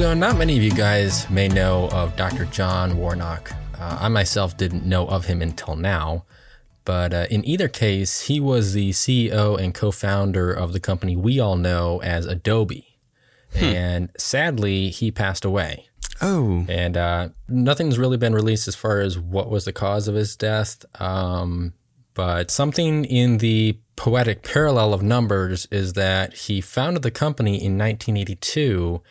So, not many of you guys may know of Dr. John Warnock. Uh, I myself didn't know of him until now. But uh, in either case, he was the CEO and co founder of the company we all know as Adobe. Hmm. And sadly, he passed away. Oh. And uh, nothing's really been released as far as what was the cause of his death. Um, but something in the poetic parallel of numbers is that he founded the company in 1982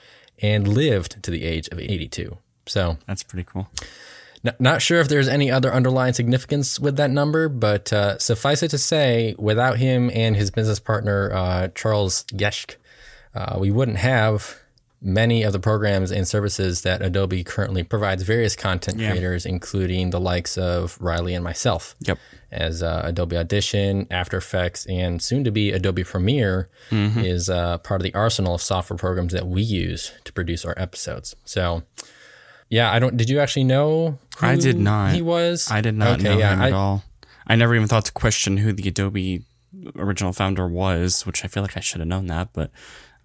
and lived to the age of 82. So that's pretty cool. Not sure if there's any other underlying significance with that number, but uh, suffice it to say, without him and his business partner, uh, Charles Geschke, uh, we wouldn't have many of the programs and services that Adobe currently provides various content yeah. creators, including the likes of Riley and myself. Yep. As uh, Adobe Audition, After Effects, and soon to be Adobe Premiere mm-hmm. is uh, part of the arsenal of software programs that we use to produce our episodes. So, yeah, I don't. Did you actually know? I did not. He was. I did not okay, know yeah, him I, at all. I never even thought to question who the Adobe original founder was, which I feel like I should have known that. But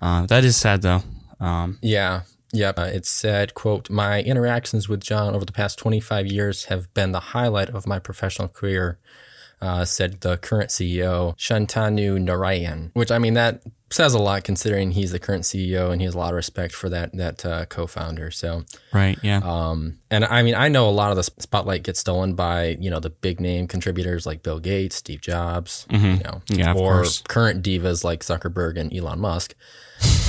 uh, that is sad, though. Um, yeah, Yep. Uh, it said, quote, my interactions with John over the past 25 years have been the highlight of my professional career, uh, said the current CEO, Shantanu Narayen, which I mean, that says a lot considering he's the current CEO and he has a lot of respect for that that uh, co-founder. So right, yeah. Um, and I mean, I know a lot of the spotlight gets stolen by you know the big name contributors like Bill Gates, Steve Jobs, mm-hmm. you know, yeah, or course. current divas like Zuckerberg and Elon Musk.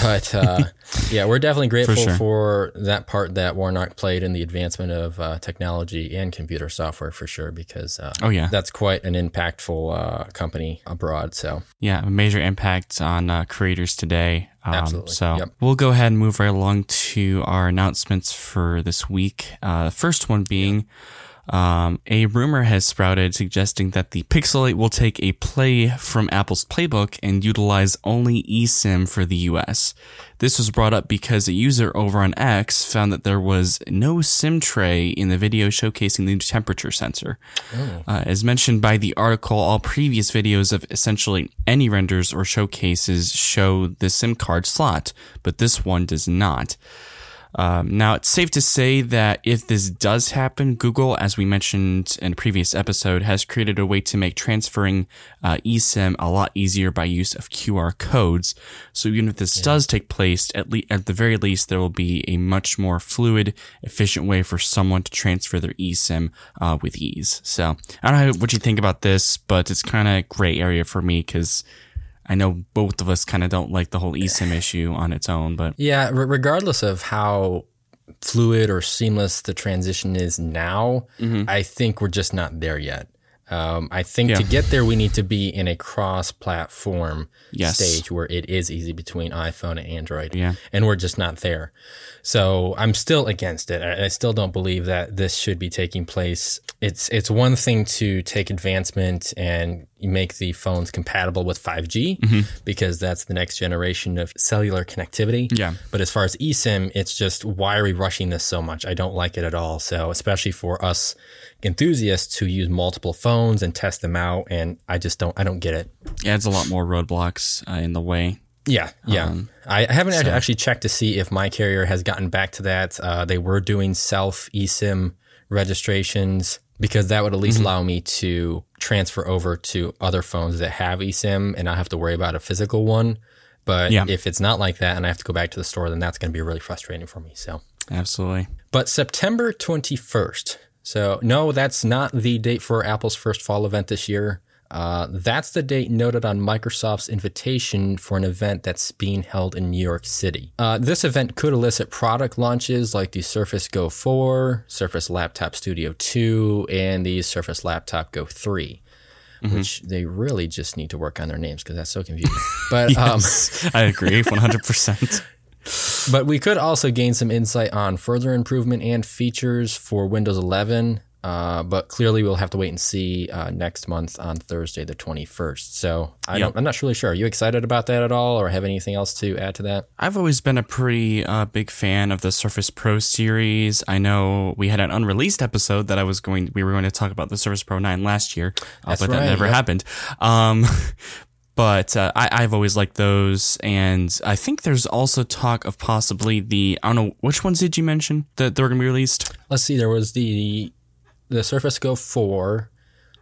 But uh, yeah, we're definitely grateful for, sure. for, that part that Warnock played in the advancement of uh, technology and computer software for sure, because uh, oh yeah, that's quite an impactful uh, company abroad. So yeah, a major impact on uh, creators today. Um, Absolutely. So yep. we'll go ahead and move right along to our announcements for this week. Uh, the first one being. Yep um, a rumor has sprouted suggesting that the Pixel 8 will take a play from Apple's playbook and utilize only eSIM for the US. This was brought up because a user over on X found that there was no SIM tray in the video showcasing the temperature sensor. Oh. Uh, as mentioned by the article, all previous videos of essentially any renders or showcases show the SIM card slot, but this one does not. Um, now, it's safe to say that if this does happen, Google, as we mentioned in a previous episode, has created a way to make transferring uh, eSIM a lot easier by use of QR codes. So even if this yeah. does take place, at, le- at the very least, there will be a much more fluid, efficient way for someone to transfer their eSIM uh, with ease. So I don't know what you think about this, but it's kind of a gray area for me because I know both of us kind of don't like the whole eSIM issue on its own, but yeah, regardless of how fluid or seamless the transition is now, mm-hmm. I think we're just not there yet. Um, I think yeah. to get there, we need to be in a cross-platform yes. stage where it is easy between iPhone and Android, yeah. and we're just not there. So I'm still against it. I, still don't believe that this should be taking place. It's it's one thing to take advancement and make the phones compatible with 5G mm-hmm. because that's the next generation of cellular connectivity. Yeah. But as far as eSIM, it's just why are we rushing this so much? I don't like it at all. So especially for us enthusiasts who use multiple phones and test them out, and I just don't I don't get it. Yeah, it's a lot more roadblocks uh, in the way. Yeah, yeah. Um, I haven't so. actually checked to see if my carrier has gotten back to that. Uh, they were doing self eSIM registrations because that would at least mm-hmm. allow me to transfer over to other phones that have eSIM and not have to worry about a physical one. But yeah. if it's not like that and I have to go back to the store, then that's going to be really frustrating for me. So, absolutely. But September 21st. So, no, that's not the date for Apple's first fall event this year. Uh, that's the date noted on Microsoft's invitation for an event that's being held in New York City. Uh, this event could elicit product launches like the Surface Go 4, Surface Laptop Studio 2, and the Surface Laptop Go 3. Mm-hmm. Which they really just need to work on their names because that's so confusing. But yes, um, I agree, one hundred percent. But we could also gain some insight on further improvement and features for Windows 11 uh, but clearly, we'll have to wait and see uh, next month on Thursday, the 21st. So I yep. am not really sure. Are you excited about that at all, or have anything else to add to that? I've always been a pretty uh, big fan of the Surface Pro series. I know we had an unreleased episode that I was going, we were going to talk about the Surface Pro 9 last year, uh, but right, that never yep. happened. Um, But uh, I, I've always liked those, and I think there's also talk of possibly the I don't know which ones did you mention that they're going to be released. Let's see. There was the the Surface Go four,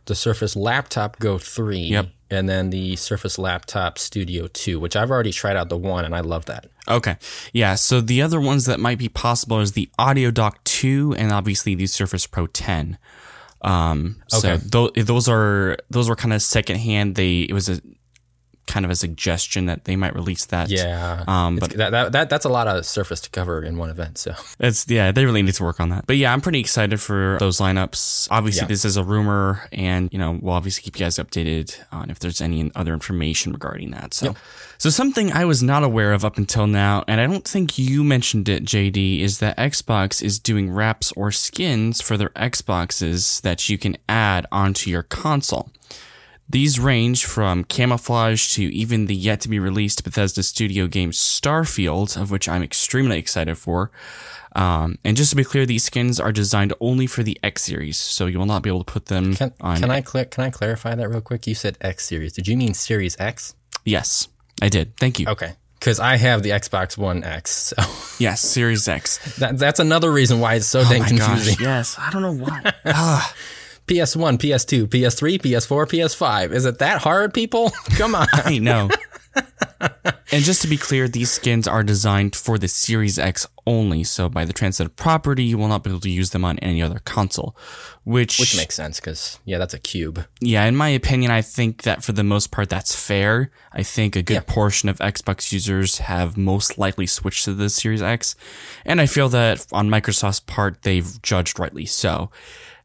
the Surface Laptop Go three, Yep. and then the Surface Laptop Studio two, which I've already tried out the one, and I love that. Okay, yeah. So the other ones that might be possible is the Audio Dock two, and obviously the Surface Pro ten. Um, so Okay. tho- those are those were kind of secondhand. They it was a kind of a suggestion that they might release that. Yeah, Um, but that, that that that's a lot of Surface to cover in one event. So It's yeah, they really need to work on that. But yeah, I'm pretty excited for those lineups. Obviously, Yeah. this is a rumor, and you know we'll obviously keep you guys updated on if there's any other information regarding that. So, so something I was not aware of up until now, and I don't think you mentioned it, JD, is that Xbox is doing wraps or skins for their Xboxes that you can add onto your console. These range from camouflage to even the yet to be released Bethesda studio game Starfield, of which I'm extremely excited for. Um, and just to be clear, these skins are designed only for the X series, so you will not be able to put them can on. can I cl- can I clarify that real quick? You said X series. Did you mean Series X? Yes, I did. Thank you. Okay, because I have the Xbox One X, so Yes, Series X. that, that's another reason why it's so dang Oh my confusing. gosh. Yes, I don't know why. ah, PS1, PS2, PS3, PS4, PS5. Is it that hard, people? Come on. I know. and just to be clear, these skins are designed for the Series X only, so by the transitive property, you will not be able to use them on any other console. Which, Which makes sense because yeah, that's a cube. yeah, in my opinion, I think that for the most part, that's fair. I think a good Yeah. portion of Xbox users have most likely switched to the Series X, and I feel that on Microsoft's part, they've judged rightly so.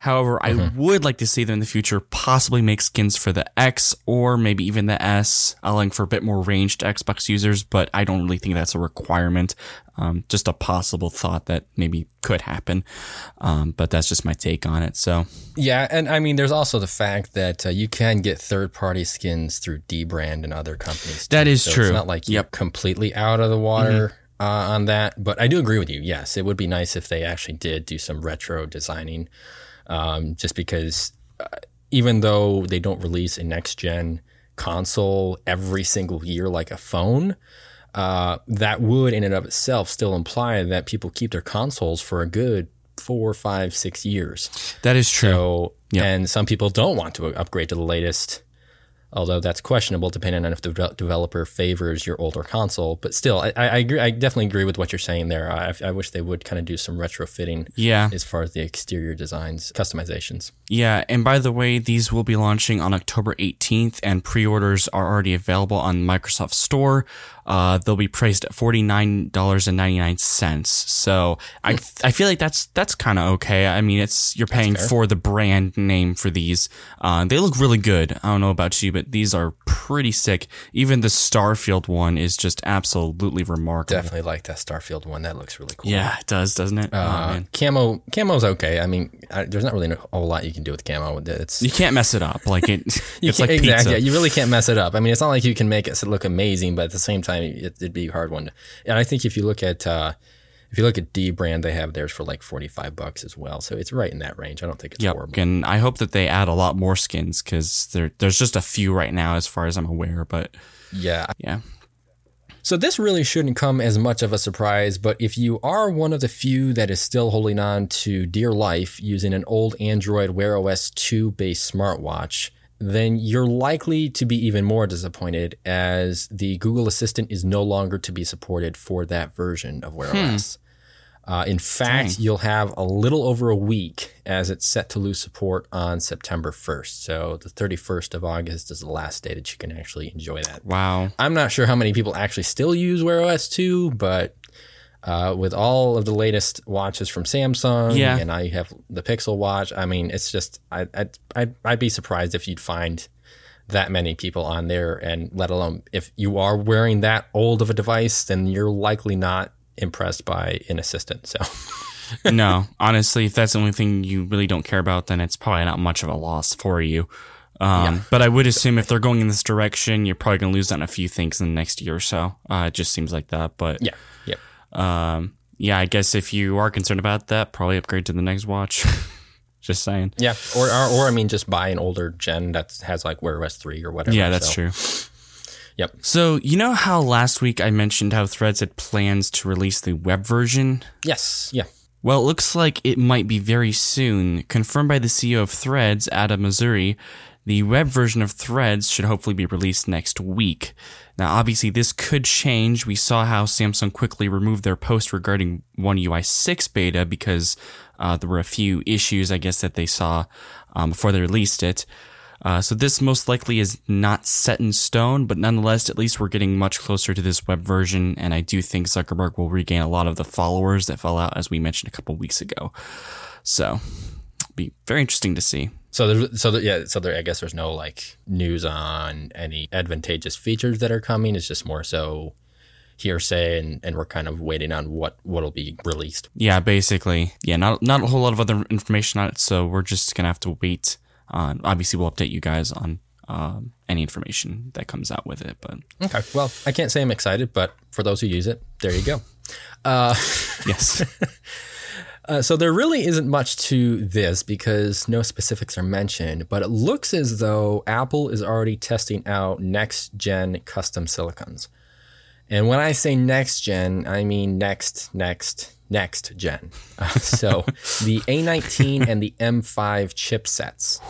However, I would like to see them in the future possibly make skins for the X or maybe even the S, allowing for a bit more range to Xbox users, but I don't really think that's a requirement. Um, just a possible thought that maybe could happen. Um, but that's just my take on it. So, Yeah, and I mean, there's also the fact that uh, you can get third-party skins through Dbrand and other companies. That too. is So true. It's not like you're Yep. completely out of the water uh, on that, but I do agree with you. Yes, it would be nice if they actually did do some retro designing, um, just because uh, even though they don't release a next-gen console every single year like a phone. Uh, that would, in and of itself, still imply that people keep their consoles for a good four, five, six years. that is true. So, and some people don't want to upgrade to the latest, although that's questionable depending on if the developer favors your older console. But still, I, I agree. I definitely agree with what you're saying there. I, I wish they would kind of do some retrofitting yeah. as far as the exterior designs, customizations. Yeah, and by the way, these will be launching on October 18th, and pre-orders are already available on Microsoft Store. Uh, they'll be priced at forty nine dollars and ninety nine cents. So I I feel like that's that's kind of okay. I mean, it's you're paying for the brand name for these. Uh, they look really good. I don't know about you, but these are pretty sick. Even the Starfield one is just absolutely remarkable. Definitely like that Starfield one. That looks really cool. Yeah, it does, doesn't it? oh Uh, man, camo, camo's okay. I mean, I, there's not really a whole lot you can do with camo. It's you can't mess it up. Like it, You it's like can't- pizza. exactly. Yeah, you really can't mess it up. I mean, it's not like you can make it look amazing, but at the same time, it, it'd be a hard one. To, and I think if you look at uh, if you look at D brand, they have theirs for like forty five bucks as well. So it's right in that range. I don't think it's Yep, horrible. and I hope that they add a lot more skins because there there's just a few right now, as far as I'm aware. But Yeah. yeah, So this really shouldn't come as much of a surprise, but if you are one of the few that is still holding on to dear life using an old Android Wear OS 2 based smartwatch, then you're likely to be even more disappointed as the Google Assistant is no longer to be supported for that version of Wear OS. Uh, in fact, you'll have a little over a week as it's set to lose support on September 1st. So the 31st of August is the last day that you can actually enjoy that. wow. I'm not sure how many people actually still use Wear OS 2, but uh, with all of the latest watches from Samsung, Yeah. and now you have the Pixel Watch. I mean, it's just I I I'd, I'd be surprised if you'd find that many people on there, and let alone if you are wearing that old of a device, then you're likely not impressed by an assistant. So no, honestly, if that's the only thing you really don't care about, then it's probably not much of a loss for you. Um, But I would assume if they're going in this direction, you're probably going to lose on a few things in the next year or so. Uh, it just seems like that. But yeah. Um, yeah, I guess if you are concerned about that, probably upgrade to the next watch. just saying. Yeah, or, or or I mean, just buy an older gen that has like Wear OS three or whatever. Yeah, that's So- true. Yep. So, you know how last week I mentioned how Threads had plans to release the web version? Yes. Yeah. Well, it looks like it might be very soon. Confirmed by the CEO of Threads, Adam Mosseri, the web version of Threads should hopefully be released next week. Now, obviously, this could change. We saw how Samsung quickly removed their post regarding One UI 6 beta because uh, there were a few issues, I guess, that they saw um, before they released it. Uh, so this most likely is not set in stone, but nonetheless, at least we're getting much closer to this web version, and I do think Zuckerberg will regain a lot of the followers that fell out, as we mentioned a couple weeks ago. So, be very interesting to see. So there's so there, yeah so there I guess there's no like news on any advantageous features that are coming. It's just more so hearsay, and, and we're kind of waiting on what what'll be released. Yeah, basically, yeah, not not a whole lot of other information on it, so we're just gonna have to wait. Uh, obviously, we'll update you guys on um, any information that comes out with it. But Okay. Well, I can't say I'm excited, but for those who use it, there you go. Uh, yes, Uh, so there really isn't much to this because no specifics are mentioned, but it looks as though Apple is already testing out next gen custom silicons. And when I say next gen, I mean next, next, next gen. Uh, so the A19 and the M5 chipsets.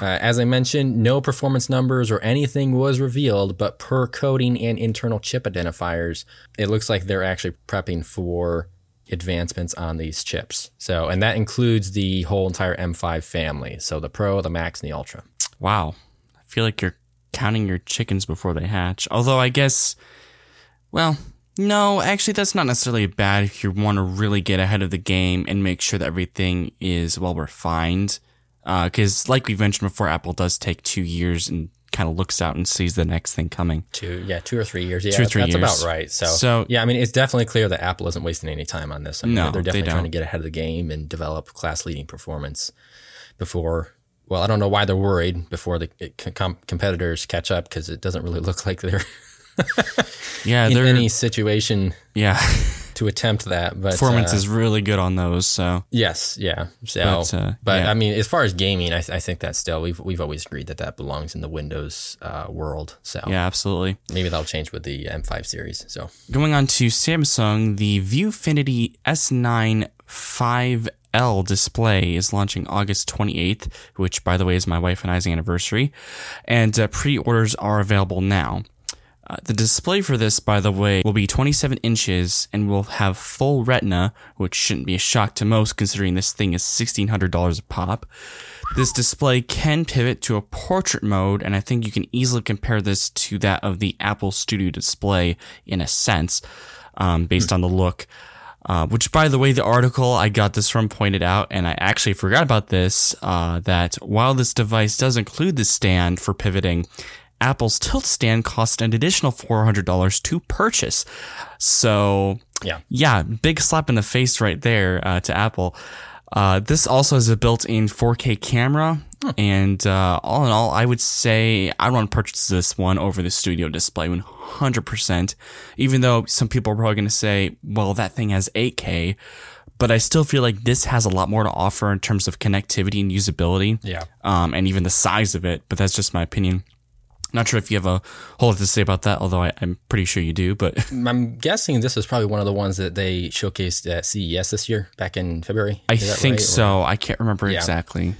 Uh, as I mentioned, no performance numbers or anything was revealed, but per coding and internal chip identifiers, it looks like they're actually prepping for advancements on these chips. So, and that includes the whole entire M5 family. So the Pro, the Max, and the Ultra. wow. I feel like you're counting your chickens before they hatch. Although I guess, well, no, actually, that's not necessarily bad if you want to really get ahead of the game and make sure that everything is well refined. Uh, because, like we've mentioned before, Apple does take two years and kind of looks out and sees the next thing coming. Two, yeah, two or three years. Yeah, Two or three that's years. about right. So, So- yeah, I mean, it's definitely clear that Apple isn't wasting any time on this. I mean, No, they're they definitely trying to get ahead of the game and develop class-leading performance before. Well, I don't know why they're worried before the com- competitors catch up because it doesn't really look like they're Yeah, in any situation yeah. to attempt that. But Performance uh, is really good on those. So Yes, yeah. So, But, but, uh, yeah. I mean, as far as gaming, I, I think that still we've we've always agreed that that belongs in the Windows uh, world. So yeah, absolutely. maybe that'll change with the M5 series. So Going on to Samsung, the Viewfinity S9 5K display is launching August 28th, which, by the way, is my wife and I's anniversary, and uh, pre-orders are available now. Uh, the display for this, by the way, will be 27 inches and will have full retina, which shouldn't be a shock to most considering this thing is $1,600 a pop. This display can pivot to a portrait mode, and I think you can easily compare this to that of the Apple Studio display in a sense, um, based on the look. Uh, which, by the way, the article I got this from pointed out, and I actually forgot about this, uh, that while this device does include the stand for pivoting, Apple's tilt stand cost an additional $400 to purchase. So, yeah, yeah, big slap in the face right there uh, to Apple. Uh, this also has a built-in 4K camera, and uh, all in all, I would say I want to purchase this one over the Studio Display 100%. Even though some people are probably going to say, "Well, that thing has 8K," but I still feel like this has a lot more to offer in terms of connectivity and usability, yeah. um, and even the size of it. But that's just my opinion. Not sure if you have a whole lot to say about that, although I, I'm pretty sure you do. But I'm guessing this is probably one of the ones that they showcased at CES this year, back in February. I think right? Or- so. I can't remember Yeah. exactly.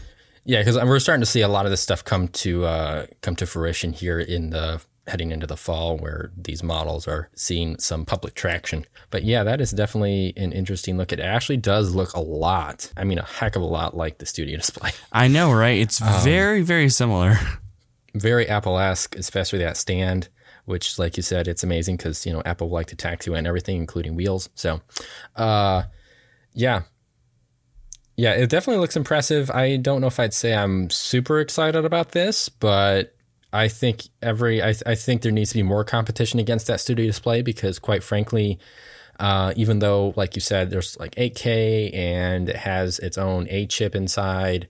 Yeah, because we're starting to see a lot of this stuff come to uh, come to fruition here in the heading into the fall, where these models are seeing some public traction. But yeah, that is definitely an interesting look. It actually does look a lot. I mean, a heck of a lot like the Studio Display. I know, right? It's Um, very, very similar. Very Apple-esque, especially that stand. Which, like you said, it's amazing because you know Apple like to tack to and everything, including wheels. So, uh, yeah, yeah, it definitely looks impressive. I don't know if I'd say I'm super excited about this, but I think every I, I think there needs to be more competition against that studio display because, quite frankly, uh, even though, like you said, there's like 8K and it has its own A chip inside,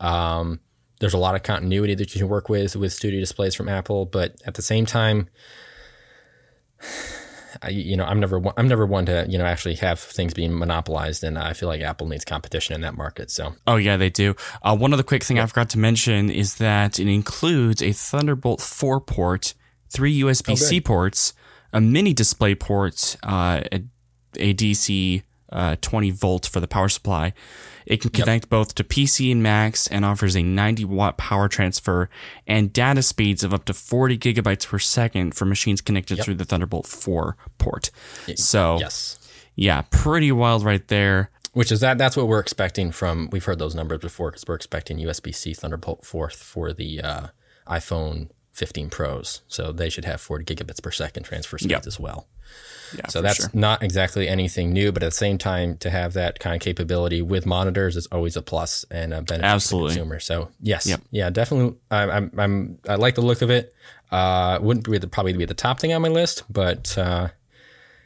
um, there's a lot of continuity that you can work with with studio displays from Apple. But at the same time, I, you know, I'm never one- I'm never one to you know actually have things being monopolized, and I feel like Apple needs competition in that market. So Oh, yeah, they do. Uh, one other quick thing I forgot to mention is that it includes a Thunderbolt 4 port three USB C ports, a mini display port, uh, a, a DC uh, 20 volt for the power supply. It can connect yep. both to PC and Macs and offers a 90 watt power transfer and data speeds of up to 40 gigabytes per second for machines connected yep. through the Thunderbolt 4 port. So, yes. Yeah, pretty wild right there. Which is that that's what we're expecting from we've heard those numbers before because we're expecting USB-C Thunderbolt 4 for the uh, iPhone 15 Pros. So they should have 40 gigabits per second transfer speeds yep. as well. Yeah, so that's sure. not exactly anything new, but at the same time, to have that kind of capability with monitors is always a plus and a benefit Absolutely. to the consumer. So yes, yep. yeah, definitely. I'm, I'm, I'm, i like the look of it. Uh, wouldn't be the, probably be the top thing on my list, but uh,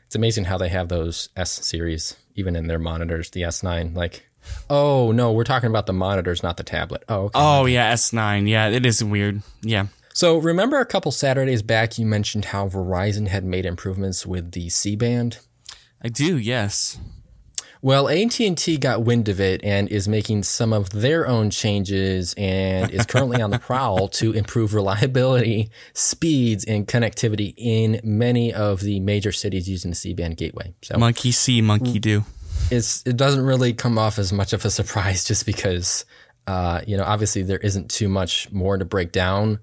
it's amazing how they have those S series even in their monitors. The S9, like Oh no, we're talking about the monitors, not the tablet. Oh, okay. Oh yeah, S9. Yeah, it is weird. Yeah. So remember a couple Saturdays back you mentioned how Verizon had made improvements with the C band? I do, yes. Well, AT&T got wind of it and is making some of their own changes and is currently on the prowl to improve reliability, speeds, and connectivity in many of the major cities using the C-band gateway. So monkey see, monkey do. It's it doesn't really come off as much of a surprise just because uh, you know obviously there isn't too much more to break down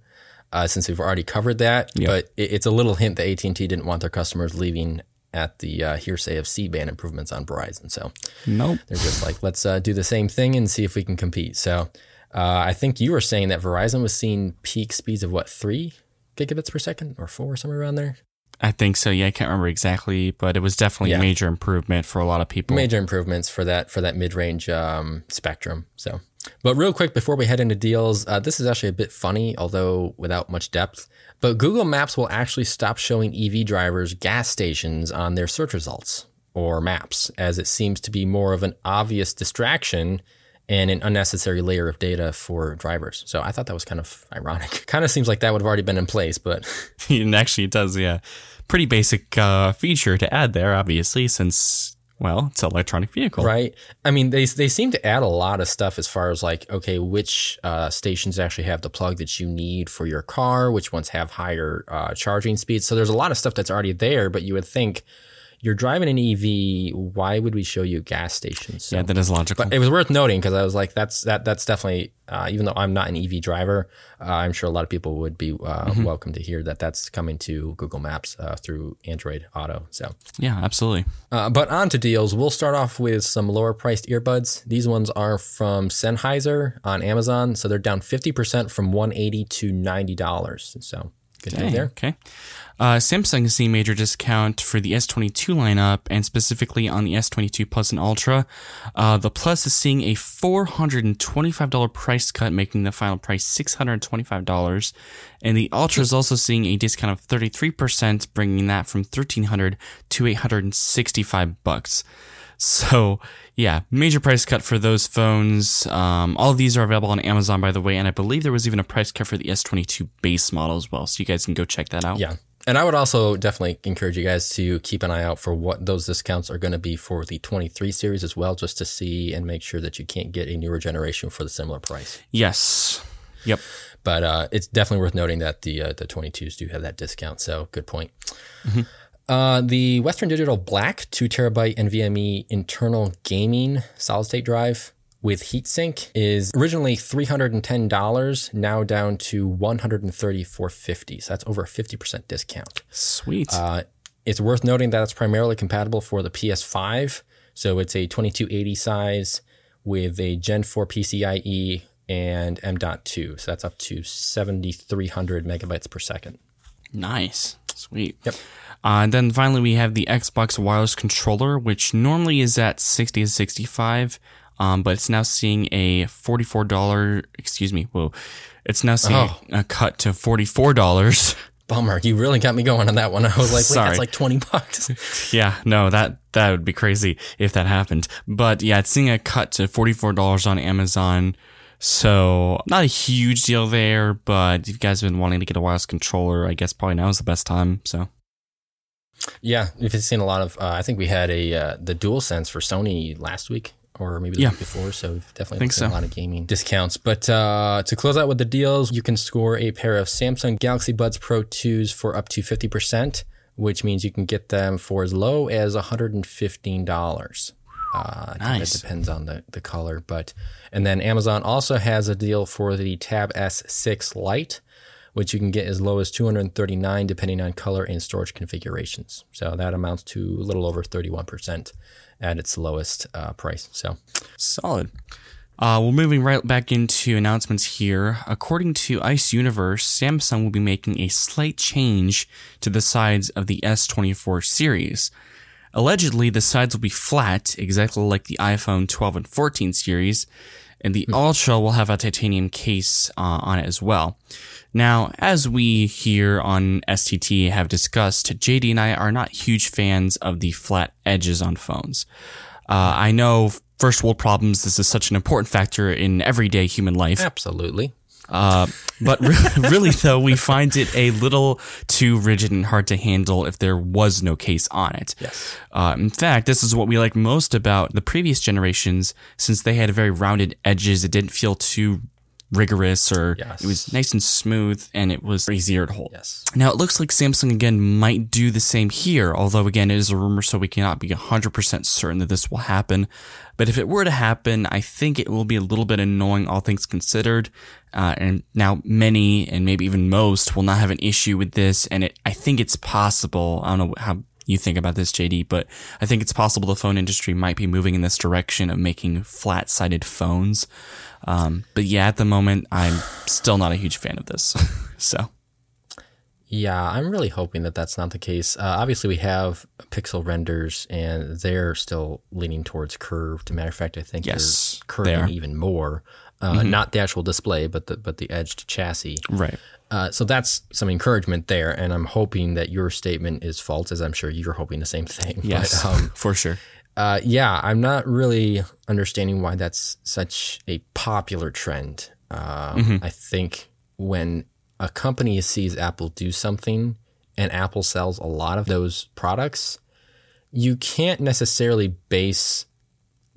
uh, since we've already covered that. Yep. But it, it's a little hint that AT and T didn't want their customers leaving at the uh, hearsay of C band improvements on Verizon. So nope, they're just like let's uh, do the same thing and see if we can compete. So uh, I think you were saying that Verizon was seeing peak speeds of what three gigabits per second or four somewhere around there. I think so. Yeah, I can't remember exactly, but it was definitely yeah. a major improvement for a lot of people. Major improvements for that for that mid range um, spectrum. So but real quick before we head into deals, uh, this is actually a bit funny, although without much depth. But Google Maps will actually stop showing EV drivers gas stations on their search results or maps, as it seems to be more of an obvious distraction and an unnecessary layer of data for drivers. So I thought that was kind of ironic. kind of seems like that would have already been in place, but actually it does. Yeah, pretty basic uh, feature to add there, obviously, since well, it's an electronic vehicle, right? I mean, they they seem to add a lot of stuff as far as like, okay, which uh, stations actually have the plug that you need for your car, which ones have higher uh, charging speeds. So there's a lot of stuff that's already there, but you would think you're driving an EV. Why would we show you gas stations? So, yeah, that is logical. But it was worth noting because I was like, that's that that's definitely. Uh, even though I'm not an EV driver, uh, I'm sure a lot of people would be uh, mm-hmm. welcome to hear that that's coming to Google Maps uh, through Android Auto. So yeah, absolutely. Uh, but on to deals. We'll start off with some lower priced earbuds. These ones are from Sennheiser on Amazon, so they're down 50% from 180 to $90. So good Dang, deal there. Okay. Uh, Samsung is seeing major discount for the S22 lineup and specifically on the S22 Plus and Ultra. Uh, the Plus is seeing a $425 price cut, making the final price $625. And the Ultra is also seeing a discount of 33%, bringing that from $1,300 to 865 bucks. So yeah, major price cut for those phones. Um, all these are available on Amazon, by the way, and I believe there was even a price cut for the S22 base model as well. So you guys can go check that out. Yeah, and I would also definitely encourage you guys to keep an eye out for what those discounts are going to be for the 23 series as well, just to see and make sure that you can't get a newer generation for the similar price. Yes. Yep. But uh, it's definitely worth noting that the uh, the 22s do have that discount. So good point. Mm-hmm. Uh, the Western Digital Black 2 terabyte NVMe internal gaming solid state drive with heatsink is originally $310, now down to $134.50. So that's over a 50% discount. Sweet. Uh, it's worth noting that it's primarily compatible for the PS5. So it's a 2280 size with a Gen 4 PCIe and M.2. So that's up to 7,300 megabytes per second. Nice. Sweet. Yep. Uh, and then finally, we have the Xbox wireless controller, which normally is at 60 to 65 um, but it's now seeing a $44, excuse me, whoa. It's now seeing oh. a, cut to $44. Bummer. You really got me going on that one. I was like, wait, Sorry. that's like 20 bucks. yeah, no, that, that would be crazy if that happened. But yeah, it's seeing a cut to $44 on Amazon. So not a huge deal there, but if you guys have been wanting to get a wireless controller, I guess probably now is the best time. So yeah, we've seen a lot of. Uh, I think we had a uh, the DualSense for Sony last week or maybe the Yeah. week before. So we've definitely Think seen a lot of gaming discounts. But uh, to close out with the deals, you can score a pair of Samsung Galaxy Buds Pro 2s for up to 50%, which means you can get them for as low as $115. Uh, Nice. That depends on the, the color, but and then Amazon also has a deal for the Tab S6 Lite, which you can get as low as 239 depending on color and storage configurations. So that amounts to a little over 31% at its lowest uh, price. So Solid. Uh, well, moving right back into announcements here. According to Ice Universe, Samsung will be making a slight change to the sides of the S24 series. Allegedly, the sides will be flat, exactly like the iPhone 12 and 14 series, and the Ultra will have a titanium case uh, on it as well. Now, as we here on STT have discussed, JD and I are not huge fans of the flat edges on phones. Uh, I know first world problems, this is such an important factor in everyday human life. absolutely. Uh, but re- really, though, we find it a little too rigid and hard to handle if there was no case on it. Yes. Uh, in fact, this is what we like most about the previous generations, since they had very rounded edges. It didn't feel too rigorous, or Yes. it was nice and smooth, and it was easier to hold. Yes. Now it looks like Samsung again might do the same here, although again it is a rumor, so we cannot be 100% certain that this will happen. But if it were to happen, I think it will be a little bit annoying, all things considered. Uh, and now many, and maybe even most, will not have an issue with this. And it, I think it's possible. I don't know how you think about this, JD, but I think it's possible the phone industry might be moving in this direction of making flat-sided phones. Um, but yeah, at the moment, I'm still not a huge fan of this. so. Yeah, I'm really hoping that that's not the case. Uh, obviously, we have pixel renders, and they're still leaning towards curved. A matter of fact, I think Yes, they're they curving even more. Uh, Not the actual display, but the but the edged chassis. Right. Uh, so that's some encouragement there, and I'm hoping that your statement is false, as I'm sure you're hoping the same thing. Yes, But, um, for sure. uh, yeah, I'm not really understanding why that's such a popular trend. Um, I think when a company sees Apple do something and Apple sells a lot of those products, you can't necessarily base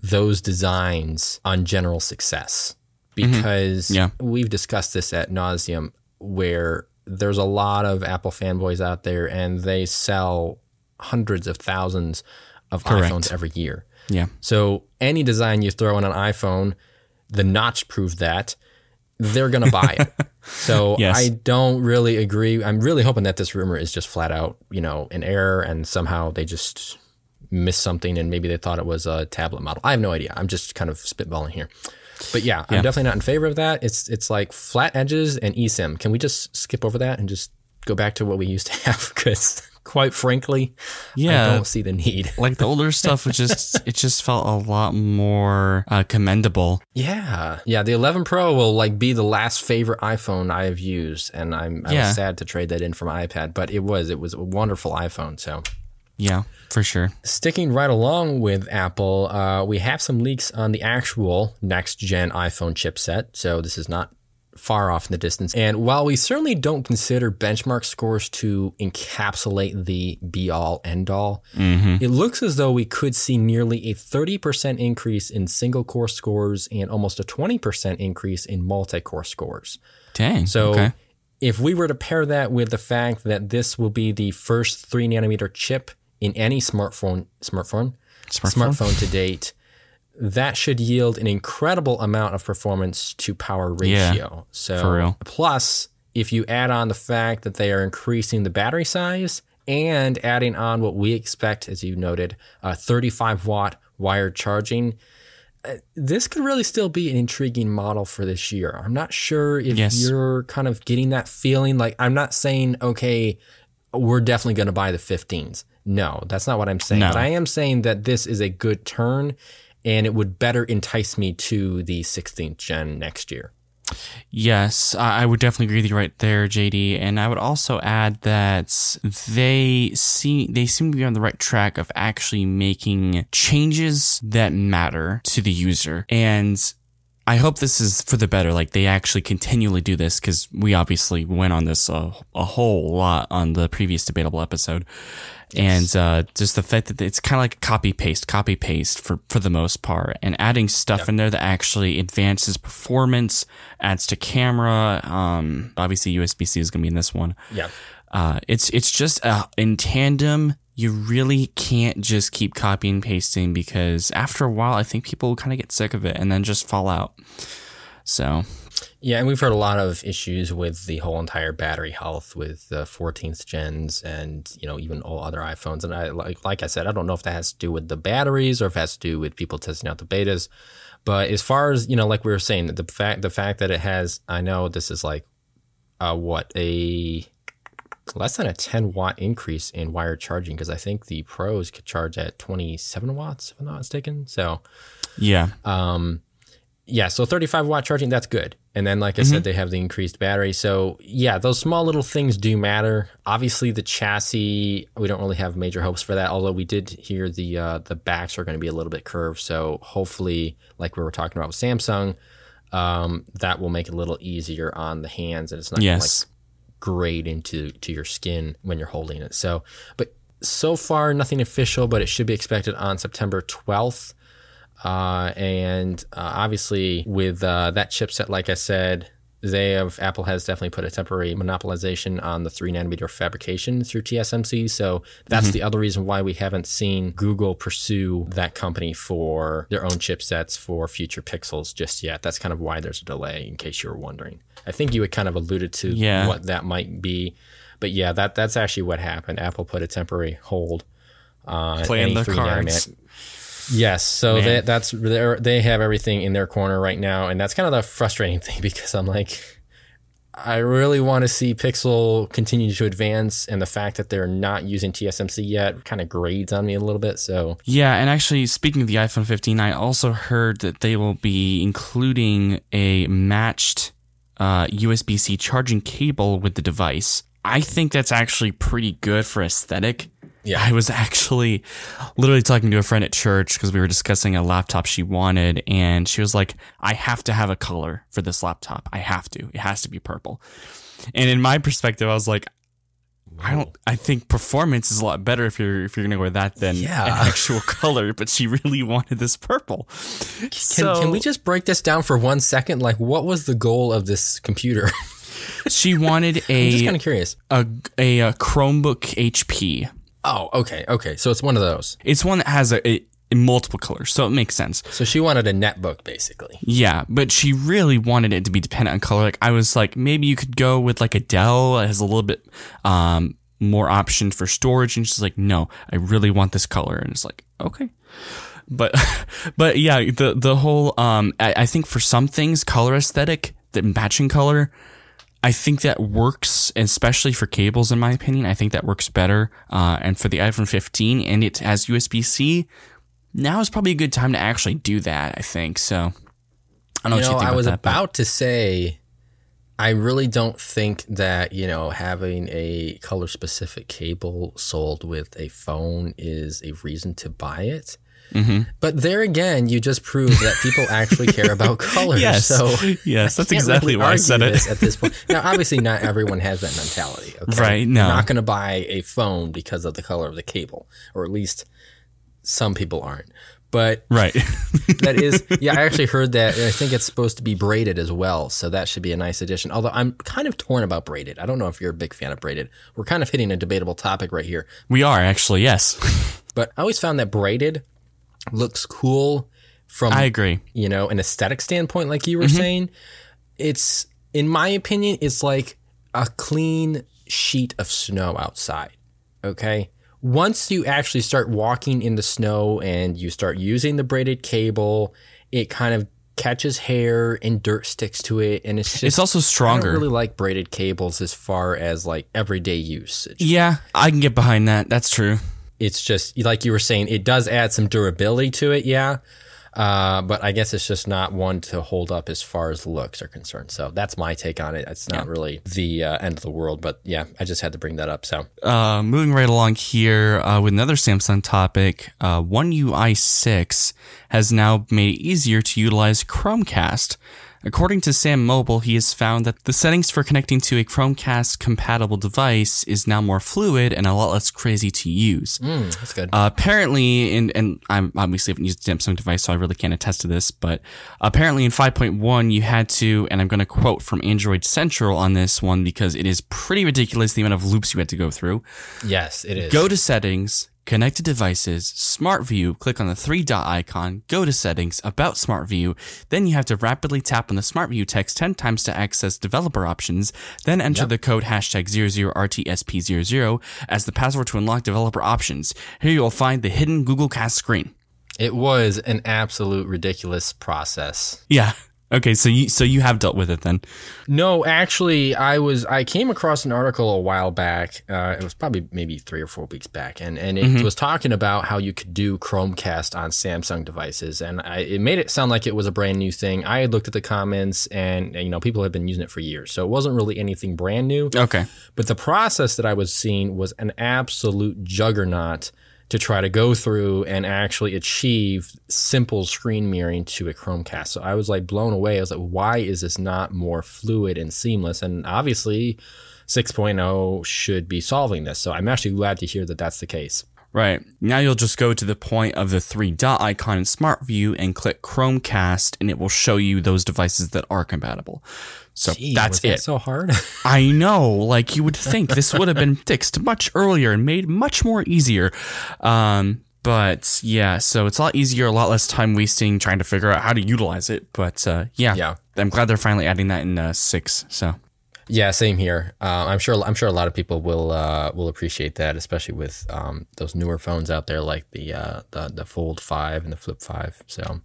those designs on general success because Yeah. we've discussed this at nauseum where there's a lot of Apple fanboys out there and they sell hundreds of thousands of Correct. iPhones every year. Yeah. So any design you throw on an iPhone, the notch proved that they're going to buy it. So Yes. I don't really agree. I'm really hoping that this rumor is just flat out, you know, an error and somehow they just missed something and maybe they thought it was a tablet model. I have no idea. I'm just kind of spitballing here. But yeah, I'm definitely not in favor of that. It's it's like flat edges and eSIM. Can we just skip over that and just go back to what we used to have? Because quite frankly, yeah, I don't see the need. Like the older stuff was just it just felt a lot more uh, commendable. Yeah, yeah. The 11 Pro will like be the last favorite iPhone I have used, and I'm I Yeah. sad to trade that in for my iPad, but it was it was a wonderful iPhone. So Yeah, for sure. sticking right along with Apple, uh, we have some leaks on the actual next gen iPhone chipset. So this is not far off in the distance. And while we certainly don't consider benchmark scores to encapsulate the be all end all, it looks as though we could see nearly a 30% increase in single core scores and almost a 20% increase in multi core scores. Dang. So okay. if we were to pair that with the fact that this will be the first three nanometer chip in any smartphone smartphone Smartphone? smartphone to date, that should yield an incredible amount of performance to power ratio. Yeah, so plus if you add on the fact that they are increasing the battery size and adding on what we expect, as you noted, uh, 35 watt wired charging, uh, this could really still be an intriguing model for this year. I'm not sure if Yes. you're kind of getting that feeling. Like, I'm not saying, okay, we're definitely going to buy the 15s. No, that's not what I'm saying. No. But I am saying that this is a good turn and it would better entice me to the 16th gen next year. Yes, I would definitely agree with you right there, JD. And I would also add that they see they seem to be on the right track of actually making changes that matter to the user. And I hope this is for the better. Like they actually continually do this because we obviously went on this uh, a whole lot on the previous debatable episode, and uh, just the fact that it's kind of like copy paste, copy paste for for the most part, and adding stuff in there that actually advances performance, adds to camera. Um, obviously USB C is gonna be in this one. Yeah. Uh, it's it's just uh, in tandem. You really can't just keep copying and pasting because after a while, I think people will kind of get sick of it and then just fall out. So Yeah, and we've heard a lot of issues with the whole entire battery health with the 14th gens and you know even all other iPhones. And I like like I said, I don't know if that has to do with the batteries or if it has to do with people testing out the betas. But as far as you know, like we were saying, the fact the fact that it has, I know this is like, uh, what a less than a 10 watt increase in wired charging because I think the pros could charge at 27 watts if I'm not mistaken. So yeah, um, yeah, so 35 watt charging, that's good. And then, like I said, they have the increased battery. So, yeah, those small little things do matter. Obviously, the chassis, we don't really have major hopes for that. Although we did hear the uh, the backs are going to be a little bit curved. So, hopefully, like we were talking about with Samsung, um, that will make it a little easier on the hands, and it's not gonna, like yes, grade into to your skin when you're holding it. So, but so far nothing official, but it should be expected on September 12th. Uh, and uh, obviously, with uh, that chipset, like I said, they have Apple has definitely put a temporary monopolization on the three nanometer fabrication through TSMC. So that's mm-hmm. the other reason why we haven't seen Google pursue that company for their own chipsets for future Pixels just yet. That's kind of why there's a delay, in case you were wondering. I think you had kind of alluded to Yeah. what that might be, but yeah, that that's actually what happened. Apple put a temporary hold on Playing the three cards. nanometer. Yes, so Man. they, that's they have everything in their corner right now, and that's kind of the frustrating thing because I'm like, I really want to see Pixel continue to advance, and the fact that they're not using TSMC yet kind of grades on me a little bit. So yeah. And actually, speaking of the iPhone 15, I also heard that they will be including a matched uh, USB C charging cable with the device. I think that's actually pretty good for aesthetic. Yeah. I was actually literally talking to a friend at church because we were discussing a laptop she wanted, and she was like, I have to have a color for this laptop. I have to. It has to be purple. And in my perspective, I was like, I don't. I think performance is a lot better if you're if you're gonna go with that than Yeah. an actual color. But she really wanted this purple. can, so can we just break this down for one second? Like, what was the goal of this computer? she wanted just kind of curious. a a a Chromebook HP. Oh, okay, okay. So it's one of those. It's one that has a, a multiple colors, so it makes sense. So she wanted a netbook, basically. Yeah, but she really wanted it to be dependent on color. Like I was like, maybe you could go with like a Dell that has a little bit um, more options for storage, and she's like, no, I really want this color, and it's like, okay. But, but yeah, the the whole um, I, I think for some things, color aesthetic, the matching color, I think that works, especially for cables. In my opinion, I think that works better. Uh, and for the iPhone 15, and it has USB C. Now is probably a good time to actually do that. I think so. I don't know you what you think I about was that. but- about to say, I really don't think that you know having a color specific cable sold with a phone is a reason to buy it. Mm-hmm. But there again, you just prove that people actually care about colors. Yes, So yes, that's exactly really why I said it. this at this point. Now, obviously, not everyone has that mentality. Okay? Right, no. You're not going to buy a phone because of the color of the cable, or at least some people aren't. But Right. that is, yeah, I actually heard that. and I think it's supposed to be braided as well, so that should be a nice addition. Although I'm kind of torn about braided. I don't know if you're a big fan of braided. We're kind of hitting a debatable topic right here. we are actually, yes. But I always found that braided looks cool from I agree. you know, an aesthetic standpoint, like you were mm-hmm. saying, it's, in my opinion, it's like a clean sheet of snow outside. Okay. Once you actually start walking in the snow and you start using the braided cable, it kind of catches hair and dirt sticks to it. And it's just, It's also I stronger. don't really like braided cables as far as like everyday usage. yeah, I can get behind that. That's true. It's just like you were saying, it does add some durability to it, yeah. Uh, but I guess it's just not one to hold up as far as looks are concerned. So that's my take on it. It's not really the uh, end of the world, but yeah, I just had to bring that up. So Uh, moving right along here uh, with another Samsung topic, uh, One UI 6 has now made it easier to utilize Chromecast. According to SamMobile, he has found that the settings for connecting to a Chromecast compatible device is now more fluid and a lot less crazy to use. Mm, that's good. Uh, apparently, and and I'm obviously haven't used a Samsung device, so I really can't attest to this. But apparently, in 5.1, you had to, and I'm going to quote from Android Central on this one because it is pretty ridiculous the amount of loops you had to go through. yes, it is. Go to settings, connected devices, smart view, click on the three dot icon, go to settings, about smart view. Then you have to rapidly tap on the smart view text 10 times to access developer options, then enter the code hashtag 00RTSP00 as the password to unlock developer options. Here you will find the hidden Google Cast screen. It was an absolute ridiculous process. Yeah. Okay, so you so you have dealt with it then. No, actually, I was I came across an article a while back. Uh, it was probably maybe three or four weeks back, and and it was talking about how you could do Chromecast on Samsung devices, and I, it made it sound like it was a brand new thing. I had looked at the comments, and, and you know people had been using it for years, so it wasn't really anything brand new. Okay. But the process that I was seeing was an absolute juggernaut to try to go through and actually achieve simple screen mirroring to a Chromecast. So I was like blown away. I was like, why is this not more fluid and seamless? And obviously, 6.0 should be solving this. So I'm actually glad to hear that that's the case. Right. Now you'll just go to the point of the three dot icon in Smart View and click Chromecast and it will show you those devices that are compatible. So Gee, that's it. so hard? I know, like you would think this would have been fixed much earlier and made much more easier. Um, but yeah, so it's a lot easier, a lot less time wasting trying to figure out how to utilize it. But uh, yeah, Yeah. I'm glad they're finally adding that in uh, six. So Yeah, same here. Uh, I'm sure. I'm sure a lot of people will uh, will appreciate that, especially with um, those newer phones out there, like the uh, the the Fold Five and the Flip Five. So,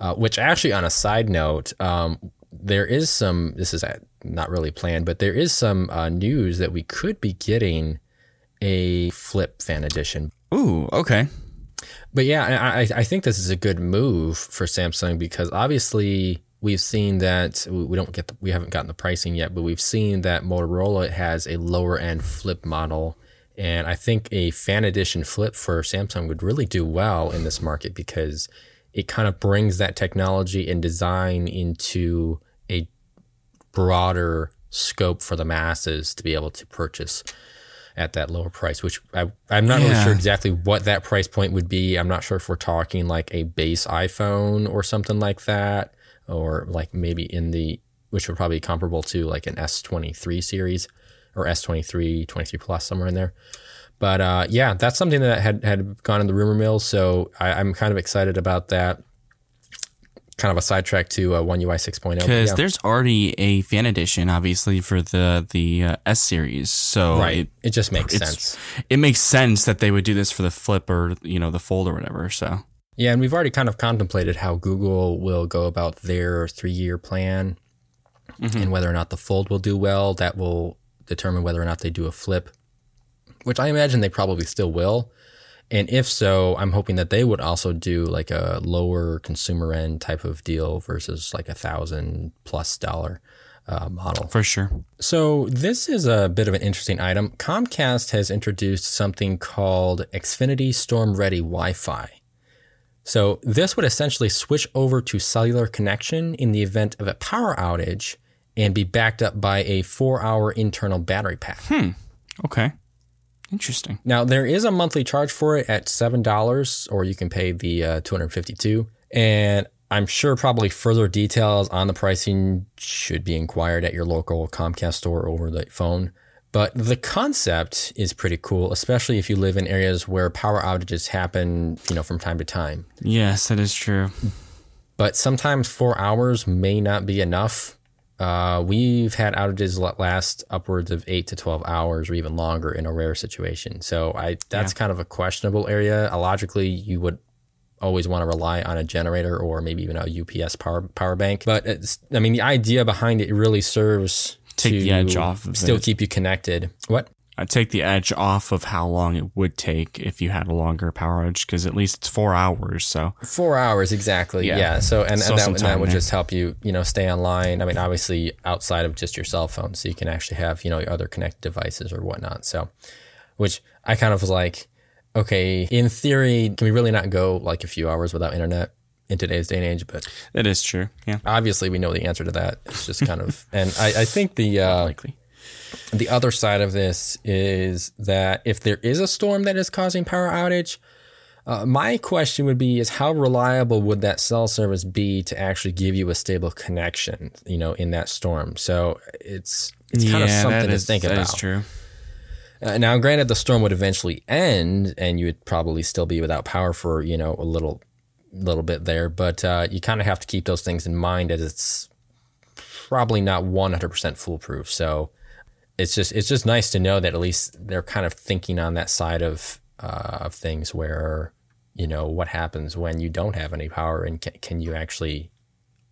uh, which actually, on a side note, um, there is some. This is uh, not really planned, but there is some uh, news that we could be getting a Flip Fan Edition. ooh, okay, But yeah, I, I- think this is a good move for Samsung because obviously we've seen that we we don't get the, we haven't gotten the pricing yet, but we've seen that Motorola has a lower end flip model, and I think a fan edition flip for Samsung would really do well in this market because it kind of brings that technology and design into a broader scope for the masses to be able to purchase at that lower price, which I, I'm not really sure exactly what that price point would be. I'm not sure if we're talking like a base iPhone or something like that, or like maybe in the, which would probably be comparable to like an S23 series or S23, 23 Plus, somewhere in there. But uh, yeah, that's something that had, had gone in the rumor mill. So I, I'm kind of excited about that. Kind of a sidetrack to uh, One UI 6.0. because yeah. there's already a fan edition, obviously for the the uh, S series. So right. it, It, just makes sense. it makes sense that they would do this for the Flip or you know the Fold or whatever. So Yeah, and we've already kind of contemplated how Google will go about their three year plan and whether or not the fold will do well. That will determine whether or not they do a flip, which I imagine they probably still will. And if so, I'm hoping that they would also do like a lower consumer end type of deal versus like a thousand plus dollar uh, model. for sure. So this is a bit of an interesting item. Comcast has introduced something called Xfinity Storm Ready Wi-Fi. So this would essentially switch over to cellular connection in the event of a power outage and be backed up by a 4-hour internal battery pack. Hmm. Okay, interesting. Now there is a monthly charge for it at seven dollars, or you can pay the uh, two hundred fifty-two. And I'm sure probably further details on the pricing should be inquired at your local Comcast store over the phone. But the concept is pretty cool, especially if you live in areas where power outages happen, you know, from time to time. Yes, that is true. But sometimes four hours may not be enough. Uh, we've had outages that last upwards of eight to twelve hours, or even longer, in a rare situation. So I that's kind of a questionable area. Uh, logically, you would always want to rely on a generator or maybe even a UPS power power bank. But it's, I mean, the idea behind it really serves Take to the edge off of still it. keep you connected. What? I take the edge off of how long it would take if you had a longer power outage because at least it's four hours. So Four hours exactly. Yeah. Yeah. So and, and that, and that would just help you, you know, stay online. I mean, obviously outside of just your cell phone, so you can actually have, you know, your other connected devices or whatnot. So, which I kind of was like, okay, in theory, can we really not go like a few hours without internet? in today's day and age. But That is true. Yeah. obviously, we know the answer to that. It's just kind of, and I, I think the uh, Likely. The other side of this is that if there is a storm that is causing power outage, uh, my question would be: is how reliable would that cell service be to actually give you a stable connection? You know, in that storm. So it's it's kind of something that to think that about. is true. Uh, now, granted, the storm would eventually end, and you would probably still be without power for you know a little, little bit there. But uh, you kind of have to keep those things in mind as it's probably not one hundred percent foolproof. So it's just it's just nice to know that at least they're kind of thinking on that side of uh, of things where you know what happens when you don't have any power, and can, can you actually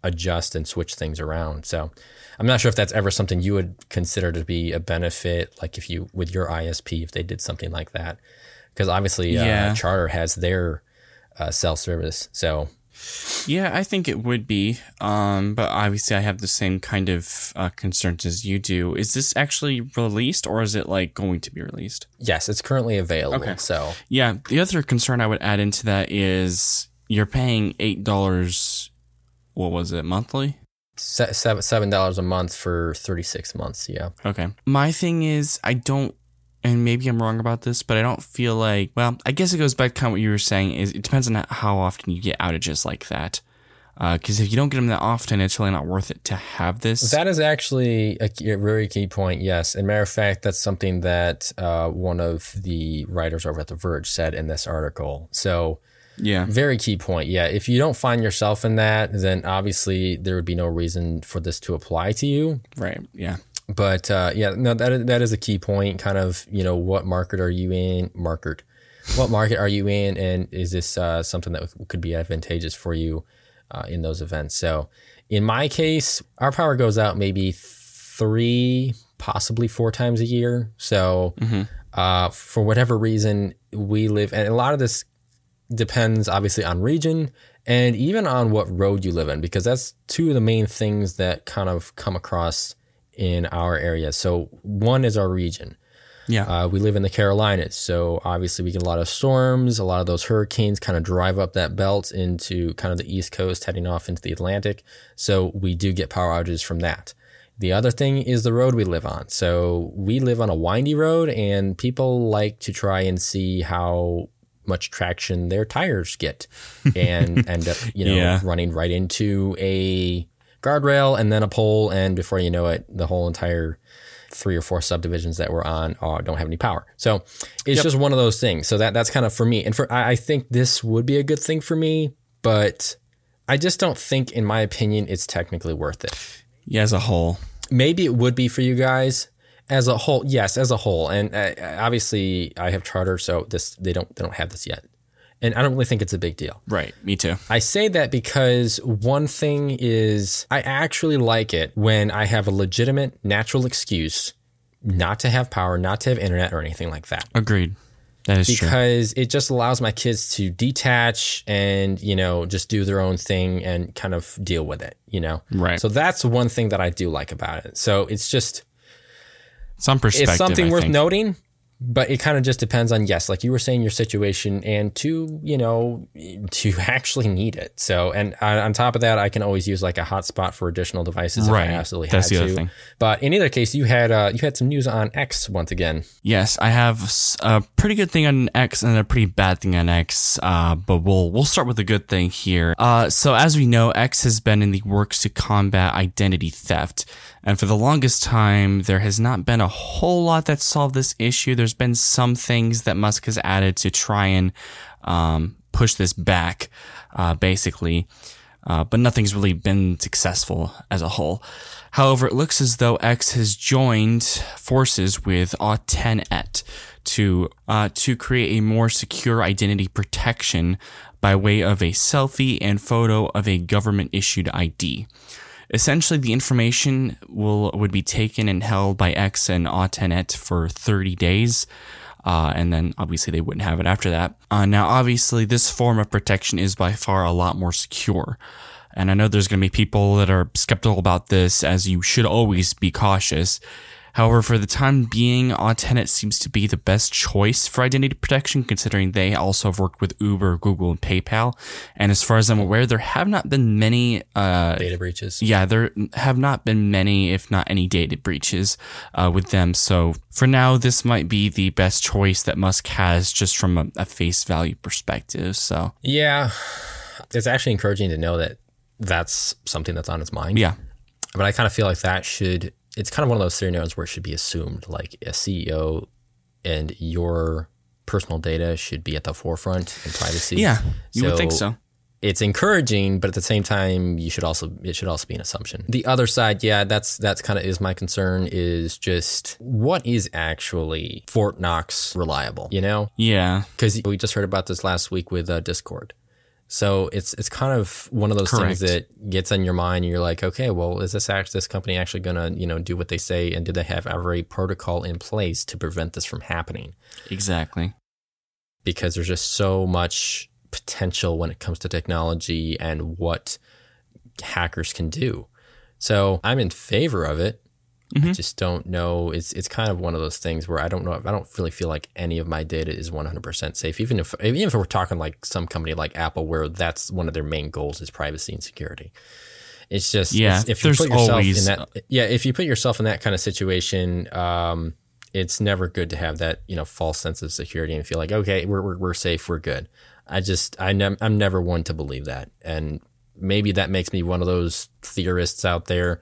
adjust and switch things around. So I'm not sure if that's ever something you would consider to be a benefit, like if you with your ISP if they did something like that, because obviously Yeah. uh, Charter has their uh, cell service. So Yeah, I think it would be. Um, but obviously, I have the same kind of uh, concerns as you do. Is this actually released, or is it like going to be released? yes, it's currently available. Okay. So Yeah. The other concern I would add into that is you're paying eight dollars. What was it monthly? se- seven seven dollars a month for 36 months. Yeah. Okay. My thing is, I don't, and maybe I'm wrong about this, but I don't feel like. Well, I guess it goes back to kind of what you were saying. Is it depends on how often you get outages like that. Because if you don't get them that often, it's really not worth it to have this. That is actually a, key- a very key point. Yes, and matter of fact, that's something that uh, one of the writers over at The Verge said in this article. So yeah. Very key point. Yeah. If you don't find yourself in that, then obviously there would be no reason for this to apply to you. Right. Yeah. But uh, yeah, no, that is, that is a key point. Kind of, you know, what market are you in? Market. What market are you in? And is this uh, something that could be advantageous for you uh, in those events? So in my case, our power goes out maybe three, possibly four times a year. So uh, for whatever reason, we live, and a lot of this depends obviously on region and even on what road you live in because that's two of the main things that kind of come across in our area so one is our region Yeah. uh, we live in the carolinas so obviously we get a lot of storms a lot of those hurricanes kind of drive up that belt into kind of the east coast heading off into the atlantic so we do get power outages from that the other thing is the road we live on. So we live on a windy road, and people like to try and see how much traction their tires get, and end up, you know, Yeah. running right into a guardrail and then a pole, and before you know it, the whole entire three or four subdivisions that we're on uh, don't have any power. So it's just one of those things. So that that's kind of for me, and for I, I think this would be a good thing for me, but I just don't think, in my opinion, it's technically worth it yeah. As a whole. maybe it would be for you guys as a whole. Yes, as a whole, and uh, obviously I have charter, so this they don't they don't have this yet, and I don't really think it's a big deal. Right. Me too. I say that because one thing is I actually like it when I have a legitimate natural excuse not to have power, not to have internet or anything like that Agreed. That is true. because it just allows my kids to detach and you know just do their own thing and kind of deal with it you know Right. so that's one thing that i do like about it so it's just Some perspective. it's something I worth think. noting but it kind of just depends on yes like you were saying your situation and to you know to actually need it so and on on top of that i can always use like a hotspot for additional devices if Right. i absolutely That's had the other to thing. but in either case you had uh you had some news on x once again Yes, I have a pretty good thing on X and a pretty bad thing on X. Uh, but we'll we'll start with the good thing here. Uh, so as we know, X has been in the works to combat identity theft, and for the longest time, there has not been a whole lot that solved this issue. There's been some things that Musk has added to try and um, push this back, uh, basically. Uh, but nothing's really been successful as a whole. However, it looks as though X has joined forces with Autenet to uh, to create a more secure identity protection by way of a selfie and photo of a government issued ID. Essentially, the information will would be taken and held by X and Autenet for 30 days. Uh, and then obviously they wouldn't have it after that. Uh, now, obviously, this form of protection is by far a lot more secure. And I know there's going to be people that are skeptical about this, as you should always be cautious. However, for the time being, Autenet seems to be the best choice for identity protection, considering they also have worked with Uber, Google, and PayPal. And as far as I'm aware, there have not been many uh, Data breaches. yeah, there have not been many, if not any, data breaches uh, with them. So for now, this might be the best choice that Musk has, just from a, a face value perspective. So Yeah, it's actually encouraging to know that that's something that's on his mind. yeah, But I kind of feel like that should, it's kind of one of those scenarios where it should be assumed like a CEO and your personal data should be at the forefront in privacy. yeah, you would think so. It's encouraging, but at the same time, you should also it should also be an assumption. The other side, yeah, that's that's kind of is my concern is just what is actually Fort Knox reliable, you know? Yeah, because we just heard about this last week with uh, Discord. So it's it's kind of one of those Correct. things that gets on your mind. And you're like, okay, well, is this act this company actually gonna you know do what they say, and do they have every protocol in place to prevent this from happening? exactly. Because there's just so much potential when it comes to technology and what hackers can do. So I'm in favor of it. I just don't know. It's it's kind of one of those things where I don't know. I don't really feel like any of my data is 100% safe. Even if even if we're talking like some company like Apple, where that's one of their main goals is privacy and security. It's just Yeah, it's- if you there's put yourself always- in that yeah if you put yourself in that kind of situation, um, it's never good to have that you know false sense of security and feel like okay we're we're, we're safe we're good. I just I ne- I'm never one to believe that, and maybe that makes me one of those theorists out there.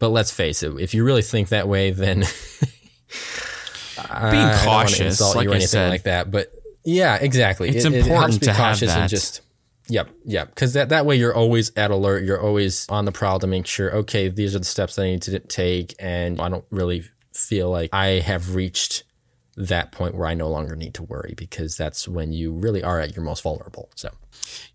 But let's face it, if you really think that way, then Being I cautious, insult like you or I said. like that. But yeah, exactly. It's It- it important be to have cautious and just Yep, yep. Because that, that way you're always at alert. You're always on the prowl to make sure, okay, these are the steps I need to take. And I don't really feel like I have reached that point where I no longer need to worry because that's when you really are at your most vulnerable. So,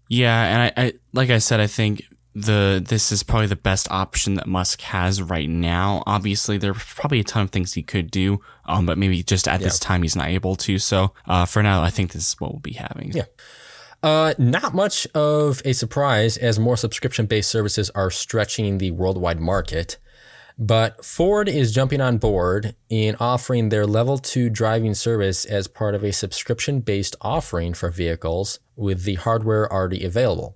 Yeah, and I, I like I said, I think the this is probably the best option that Musk has right now. Obviously, there's probably a ton of things he could do, um, but maybe just at this time he's not able to. So, uh, for now, I think this is what we'll be having. Yeah. Uh, not much of a surprise as more subscription based services are stretching the worldwide market. But Ford is jumping on board in offering their level two driving service as part of a subscription based offering for vehicles with the hardware already available.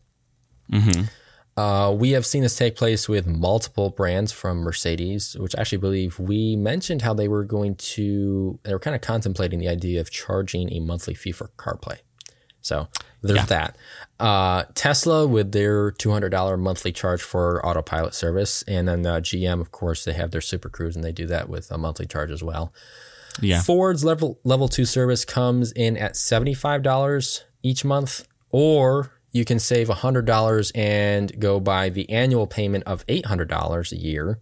Uh, we have seen this take place with multiple brands from Mercedes, which I actually believe we mentioned how they were going to, they were kind of contemplating the idea of charging a monthly fee for CarPlay. So there's that. Uh, Tesla with their $200 monthly charge for autopilot service. And then uh, GM, of course, they have their Super Cruise and they do that with a monthly charge as well. Yeah. Ford's level level two service comes in at seventy five dollars each month, or you can save hundred dollars and go by the annual payment of eight hundred dollars a year,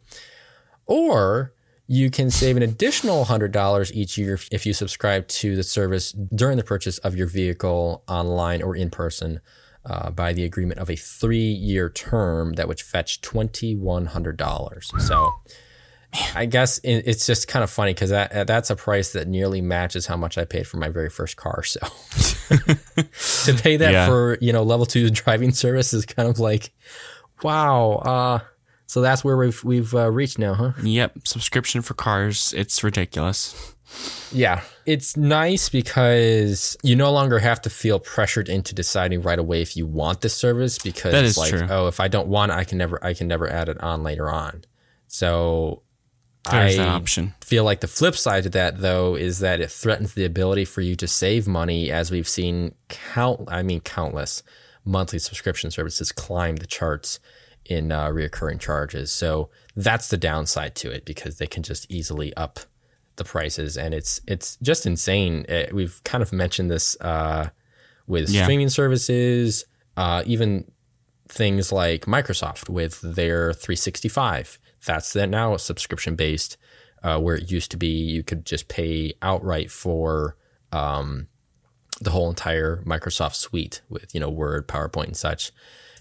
or you can save an additional hundred dollars each year if you subscribe to the service during the purchase of your vehicle online or in person. Uh, by the agreement of a three-year term that would fetch twenty-one hundred dollars. So, I guess it's just kind of funny because that that's a price that nearly matches how much I paid for my very first car. So to pay that Yeah. for you know level two driving service is kind of like, wow. Uh, so that's where we've we've uh, reached now, huh? Yep. Subscription for cars. It's ridiculous. Yeah, it's nice because you no longer have to feel pressured into deciding right away if you want this service because That it's like, true. oh, if I don't want it, I can never I can never add it on later on. So There's I that option. feel like the flip side to that though is that it threatens the ability for you to save money as we've seen count I mean countless monthly subscription services climb the charts in uh, reoccurring charges. So that's the downside to it because they can just easily up the prices and it's it's just insane. Uh, we've kind of mentioned this uh, with Yeah. streaming services, uh, even things like Microsoft with their 365. That's that now subscription based, uh, where it used to be you could just pay outright for um, the whole entire Microsoft suite with you know Word, PowerPoint, and such.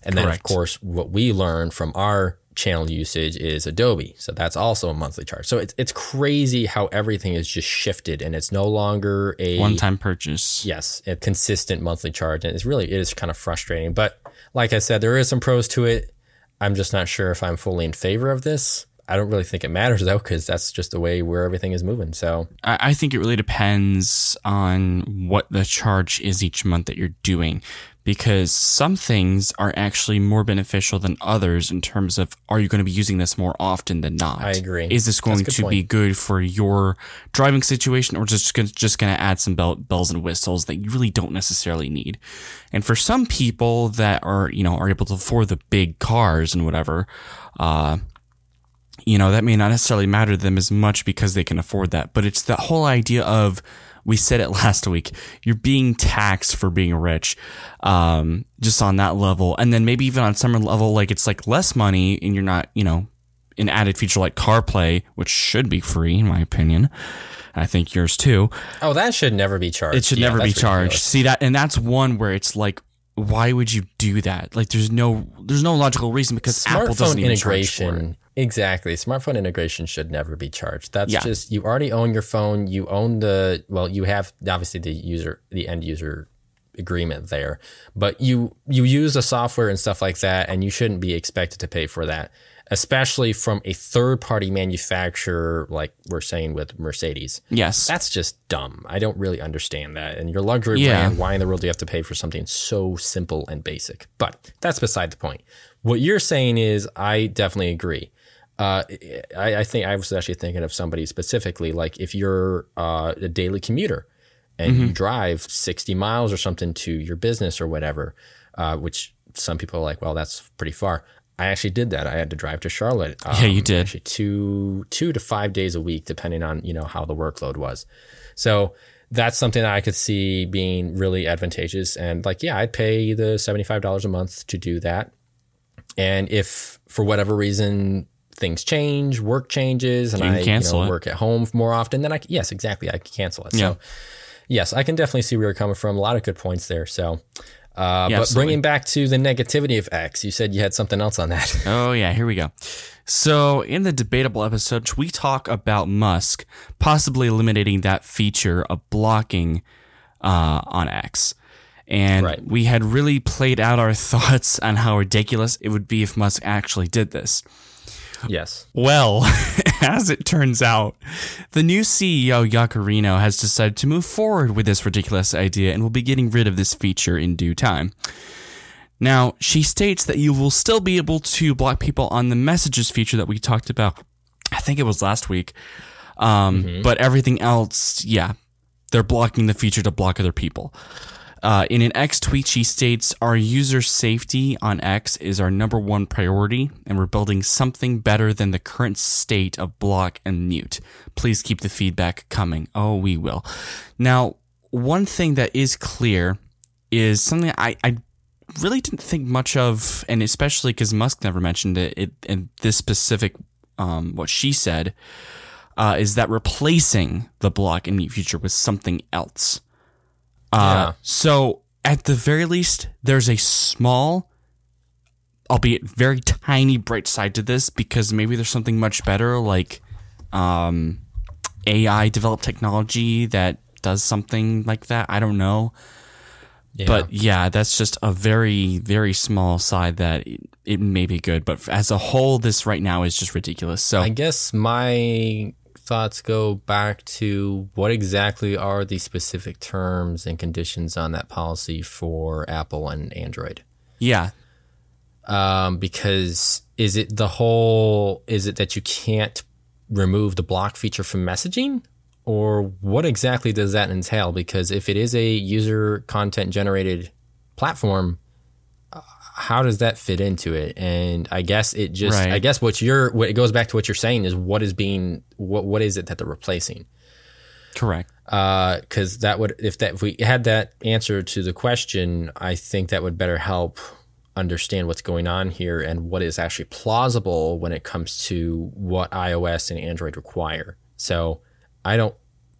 And then of course what we learned from our channel usage is Adobe, so that's also a monthly charge. So it's it's crazy how everything is just shifted, and it's no longer a One time purchase. yes, a consistent monthly charge, and it's really it is kind of frustrating. But like I said, there is some pros to it. I'm just not sure if I'm fully in favor of this. I don't really think it matters though, because that's just the way where everything is moving. So I, I think it really depends on what the charge is each month that you're doing because some things are actually more beneficial than others in terms of are you going to be using this more often than not? I agree. Is this going That's a good to be good for your driving situation or just just going to add some bell, bells and whistles that you really don't necessarily need? And for some people that are, you know, are able to afford the big cars and whatever, uh, you know, that may not necessarily matter to them as much because they can afford that. But it's that whole idea of, we said it last week, you're being taxed for being rich, um, just on that level. And then maybe even on some level, like it's like less money and you're not, you know, an added feature like CarPlay, which should be free in my opinion. I think yours too. oh, that should never be charged. It should Yeah, never be charged. ridiculous. See that, and that's one where it's like, why would you do that? Like, there's no, there's no logical reason because Apple doesn't Smartphone even charge for it. integration. Exactly. Smartphone integration should never be charged. That's Yeah. just you already own your phone. You own the well, you have obviously the user the end user agreement there. But you you use the software and stuff like that and you shouldn't be expected to pay for that. Especially from a third party manufacturer like we're saying with Mercedes. Yes, That's just dumb. I don't really understand that. And your luxury Yeah. brand, why in the world do you have to pay for something so simple and basic? But that's beside the point. What you're saying is, I definitely agree. Uh, I, I think I was actually thinking of somebody specifically, like if you're uh, a daily commuter and Mm-hmm. you drive 60 miles or something to your business or whatever, uh, which some people are like, well, that's pretty far. I actually did that. I had to drive to Charlotte. Um, Yeah, you did. Actually, two two to five days a week, depending on you know how the workload was. So that's something that I could see being really advantageous. And like, yeah, I'd pay the seventy five dollars a month to do that. And if for whatever reason things change, work changes, and I cancel you know, work at home more often, then I yes, exactly, I can cancel it. Yeah. So yes, I can definitely see where you're coming from. A lot of good points there. So. Uh, Yeah, but absolutely. bringing back to the negativity of X, you said you had something else on that. Oh, yeah, here we go. So, in the debatable episode, we talk about Musk possibly eliminating that feature of blocking uh, on X. And Right. we had really played out our thoughts on how ridiculous it would be if Musk actually did this. yes. Well, as it turns out, the new CEO, Yaccarino, has decided to move forward with this ridiculous idea and will be getting rid of this feature in due time. Now, she states that you will still be able to block people on the messages feature that we talked about. I think it was last week. Um, But everything else, yeah, they're blocking the feature to block other people. Uh, in an X tweet, she states, Our user safety on X is our number one priority, and we're building something better than the current state of block and mute. Please keep the feedback coming. Oh, we will. Now, one thing that is clear is something I, I really didn't think much of, and especially because Musk never mentioned it, it and this specific, um, what she said, uh, is that replacing the block and mute feature with something else. Uh, Yeah. So at the very least, there's a small, albeit very tiny, bright side to this because maybe there's something much better, like um, AI developed technology that does something like that. I don't know. Yeah. But yeah, that's just a very, very small side that it, it may be good. But as a whole, this right now is just ridiculous. So I guess my thoughts go back to what exactly are the specific terms and conditions on that policy for Apple and Android? yeah, Um, because is it the whole, is it that you can't remove the block feature from messaging? Or what exactly does that entail? Because if it is a user content generated platform, how does that fit into it? And I guess it just, Right. I guess what you're, what it goes back to what you're saying is what is being, what what is it that they're replacing? correct. Uh, because that would if that if we had that answer to the question, I think that would better help understand what's going on here and what is actually plausible when it comes to what iOS and Android require. So I don't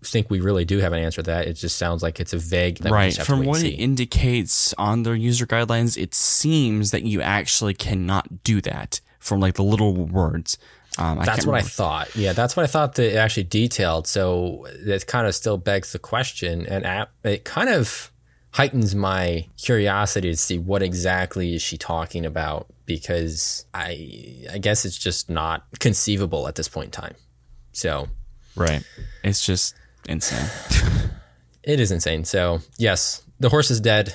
think we really do have an answer to that. It just sounds like it's a vague. that Right. just have to From what it indicates on their user guidelines, it seems that you actually cannot do that from like the little words. Um, That's what I thought. Yeah, that's what I thought that it actually detailed. So it kind of still begs the question, and app, it kind of heightens my curiosity to see what exactly is she talking about because I I guess it's just not conceivable at this point in time. So Right. It's just insane. it is insane. So yes, the horse is dead.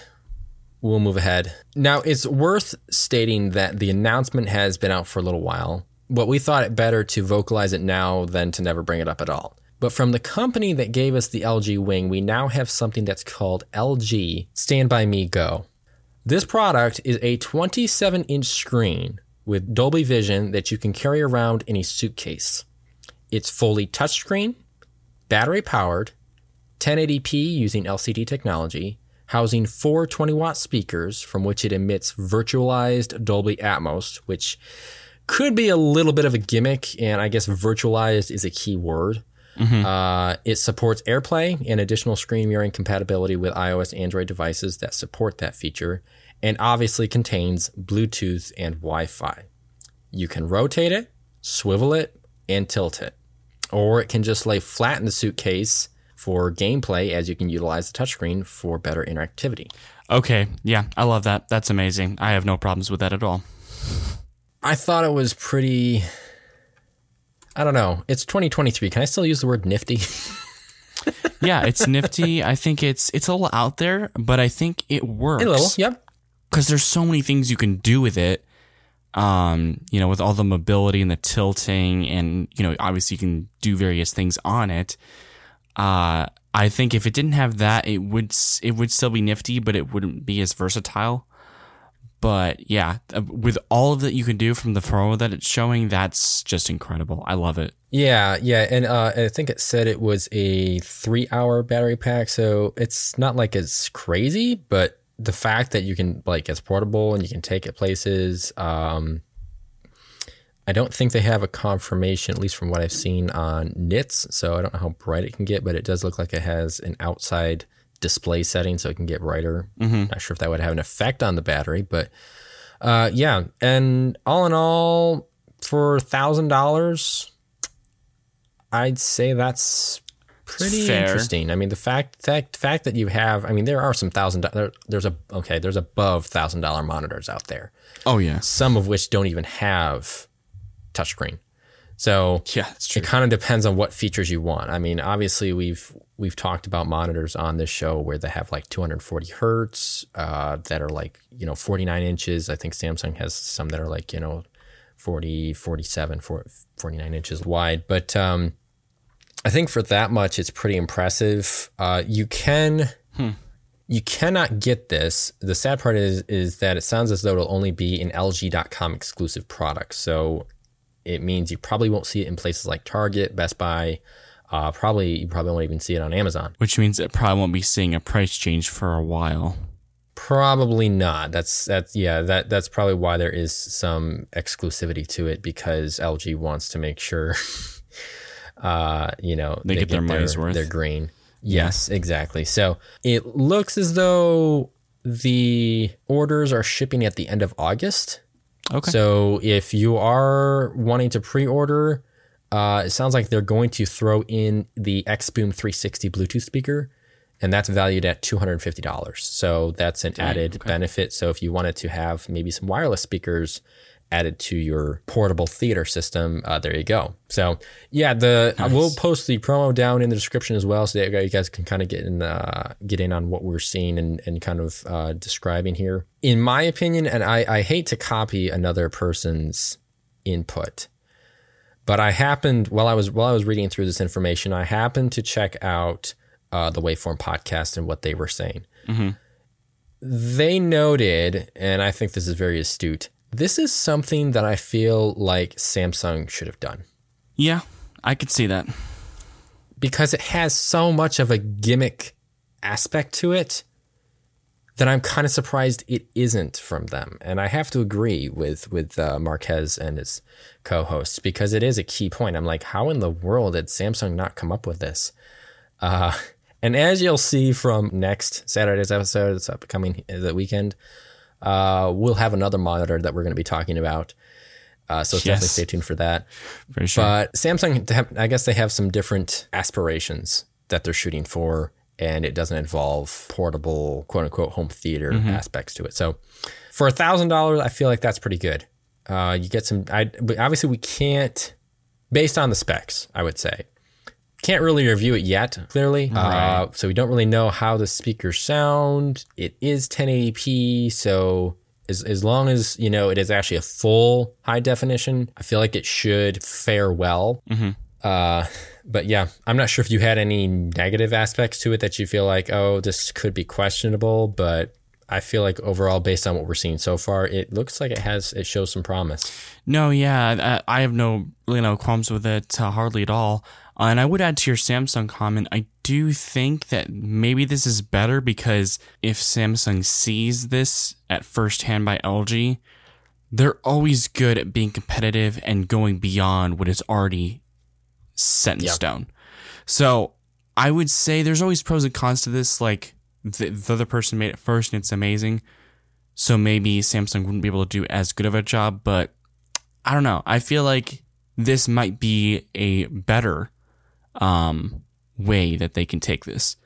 We'll move ahead. Now it's worth stating that the announcement has been out for a little while, but we thought it better to vocalize it now than to never bring it up at all. But from the company that gave us the LG Wing, we now have something that's called LG Stand By Me Go. This product is a 27 inch screen with Dolby Vision that you can carry around in a suitcase. It's fully touchscreen, battery powered, 1080p using LCD technology, housing four 20 watt speakers from which it emits virtualized Dolby Atmos, which could be a little bit of a gimmick, and I guess virtualized is a key word. Uh, it supports AirPlay and additional screen mirroring compatibility with iOS Android devices that support that feature, and obviously contains Bluetooth and Wi Fi. You can rotate it, swivel it, and tilt it. Or it can just lay flat in the suitcase for gameplay as you can utilize the touchscreen for better interactivity. Okay. Yeah. I love that. That's amazing. I have no problems with that at all. I thought it was pretty. I don't know. It's 2023. Can I still use the word nifty? Yeah. It's nifty. I think it's, it's a little out there, but I think it works. a little. Yep. because there's so many things you can do with it. Um, you know, with all the mobility and the tilting, and you know, obviously you can do various things on it. Uh, I think if it didn't have that, it would it would still be nifty, but it wouldn't be as versatile. But yeah, uh, with all of that you can do from the pro that it's showing, that's just incredible. I love it. Yeah, yeah, and uh, I think it said it was a three-hour battery pack, so it's not like it's crazy, but the fact that you can like it's portable and you can take it places. Um, I don't think they have a confirmation, at least from what I've seen on nits. So I don't know how bright it can get, but it does look like it has an outside display setting, so it can get brighter. Not sure if that would have an effect on the battery, but uh, yeah. And all in all, for thousand dollars, I'd say that's pretty fair. interesting. I mean, the fact fact fact that you have, I mean, there are some thousand. There, there's a okay. There's above thousand dollar monitors out there, Oh yeah, some of which don't even have touchscreen. So yeah, true. it kind of depends on what features you want. I mean, obviously we've we've talked about monitors on this show where they have like 240 hertz uh, that are like you know 49 inches. I think Samsung has some that are like you know 40, 47, 49 inches wide. But um, I think for that much, it's pretty impressive. Uh, you can. You cannot get this. The sad part is is that it sounds as though it'll only be an LG.com exclusive product. So it means you probably won't see it in places like Target, Best Buy. Uh, probably you probably won't even see it on Amazon. Which means it probably won't be seeing a price change for a while. Probably not. That's that's yeah. That that's probably why there is some exclusivity to it because LG wants to make sure, uh, you know, They get their money's worth. They're green. Yes, exactly. So it looks as though the orders are shipping at the end of August. Okay. So if you are wanting to pre-order, uh, it sounds like they're going to throw in the XBoom 360 Bluetooth speaker, and that's valued at $250. So that's an added benefit. So if you wanted to have maybe some wireless speakers added to your portable theater system, uh, there you go. So yeah, the I will post the promo down in the description as well, so that you guys can kind of get in uh, get in on what we're seeing and, and kind of uh, describing here. In my opinion, and I, I hate to copy another person's input, but I happened while I was while I was reading through this information, I happened to check out uh, the Waveform podcast and what they were saying. They noted, and I think this is very astute. This is something that I feel like Samsung should have done yeah, I could see that. because it has so much of a gimmick aspect to it that I'm kind of surprised it isn't from them. And I have to agree with with uh, Marques and his co-hosts because it is a key point. I'm like, how in the world did Samsung not come up with this? Uh, and as you'll see from next Saturday's episode, it's upcoming the weekend. Uh, we'll have another monitor that we're going to be talking about. Uh, so definitely stay tuned for that. Sure. But Samsung, I guess they have some different aspirations that they're shooting for, and it doesn't involve portable quote unquote home theater aspects to it. So for a thousand dollars, I feel like that's pretty good. Uh, you get some. I but obviously we can't, based on the specs, I would say, can't really review it yet. Clearly, uh, so we don't really know how the speakers sound. It is 1080p, so as as long as you know it is actually a full high definition, I feel like it should fare well. Uh, but yeah, I'm not sure if you had any negative aspects to it that you feel like, oh, this could be questionable, but I feel like overall, based on what we're seeing so far, it looks like it has it shows some promise. No, yeah, I have no really no qualms with it uh, hardly at all. Uh, and I would add to your Samsung comment, I do think that maybe this is better because if Samsung sees this at first hand by LG, they're always good at being competitive and going beyond what is already set in Yeah. stone. So I would say there's always pros and cons to this. Like the, the other person made it first and it's amazing. So maybe Samsung wouldn't be able to do as good of a job, but I don't know. I feel like this might be a better um, way that they can take this.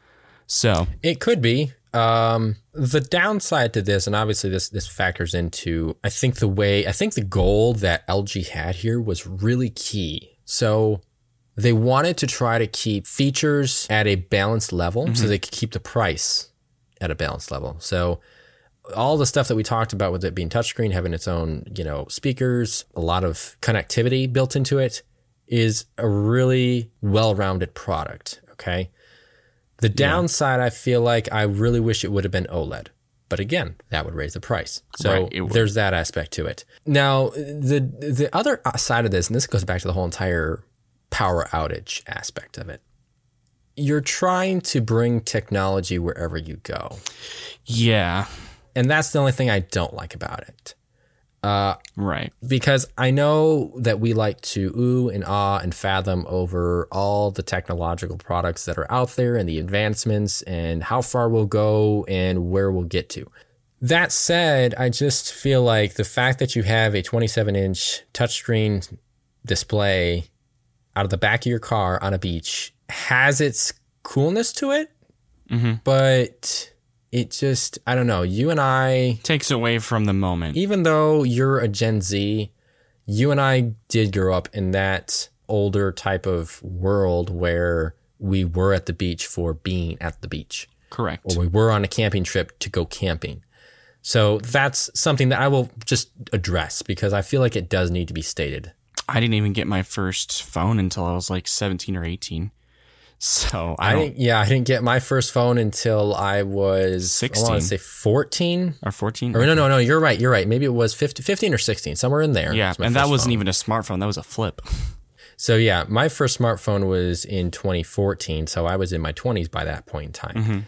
So It could be. Um, the downside to this, and obviously this this factors into, I think the way, I think the goal that LG had here was really key. So they wanted to try to keep features at a balanced level, so mm-hmm. they could keep the price at a balanced level. So all the stuff that we talked about with it being touchscreen, having its own, you know, speakers, a lot of connectivity built into it, is a really well-rounded product. Okay. The downside, I feel like I really wish it would have been OLED. But again, that would raise the price. So Right, there's that aspect to it. Now, the the other side of this, and this goes back to the whole entire power outage aspect of it. You're trying to bring technology wherever you go. yeah, And that's the only thing I don't like about it. right. Because I know that we like to ooh and ah and fathom over all the technological products that are out there and the advancements and how far we'll go and where we'll get to. That said, I just feel like the fact that you have a 27 inch touchscreen display out of the back of your car on a beach has its coolness to it, mm-hmm. but it just, I don't know. You and I Takes away from the moment. even though you're a Gen Z, you and I did grow up in that older type of world where we were at the beach for being at the beach, Correct. or we were on a camping trip to go camping. So that's something that I will just address because I feel like it does need to be stated. I didn't even get my first phone until I was like 17 or 18. So I, I didn't, yeah, I didn't get my first phone until I was I want 16. to say 14. or 14. Or no, no, no, you're right. You're right. Maybe it was 50, 15 or 16, somewhere in there. Yeah, and that wasn't phone. even a smartphone. That was a flip. So yeah, my first smartphone was in 2014, so I was in my 20s by that point in time.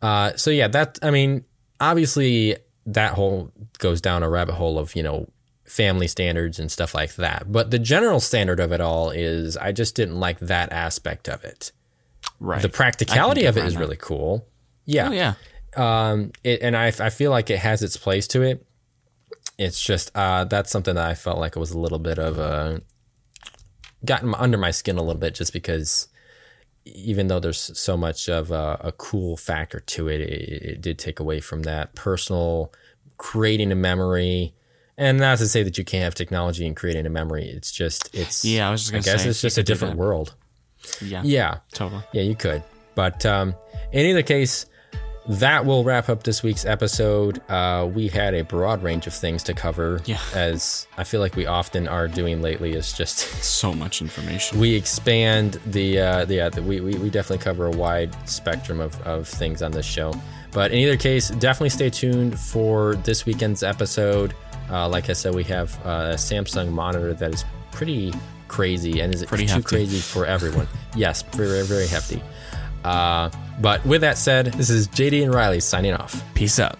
Uh, so yeah, that I mean, obviously that whole goes down a rabbit hole of you know family standards and stuff like that. But the general standard of it all is I just didn't like that aspect of it. Right. The practicality of it is that. really cool. Yeah, oh, yeah. um, it, and I, I feel like it has its place to it. It's just uh, that's something that I felt like it was a little bit of a gotten under my skin a little bit, just because even though there's so much of a, a cool factor to it, it, it did take away from that personal creating a memory. And not to say that you can't have technology and creating a memory. It's just it's Yeah, I was just gonna I guess say, it's just a different world. Yeah. Yeah. Totally. Yeah, you could. But um, in either case, that will wrap up this week's episode. Uh, we had a broad range of things to cover, Yeah. as I feel like we often are doing lately. Is just So much information. we expand the uh, the, yeah, the we, we we definitely cover a wide spectrum of, of things on this show. But in either case, definitely stay tuned for this weekend's episode. Uh, like I said, we have a Samsung monitor that is pretty crazy and is Pretty too hefty. crazy for everyone. yes, very very hefty. Uh, but with that said, this is JD and Riley signing off. Peace out.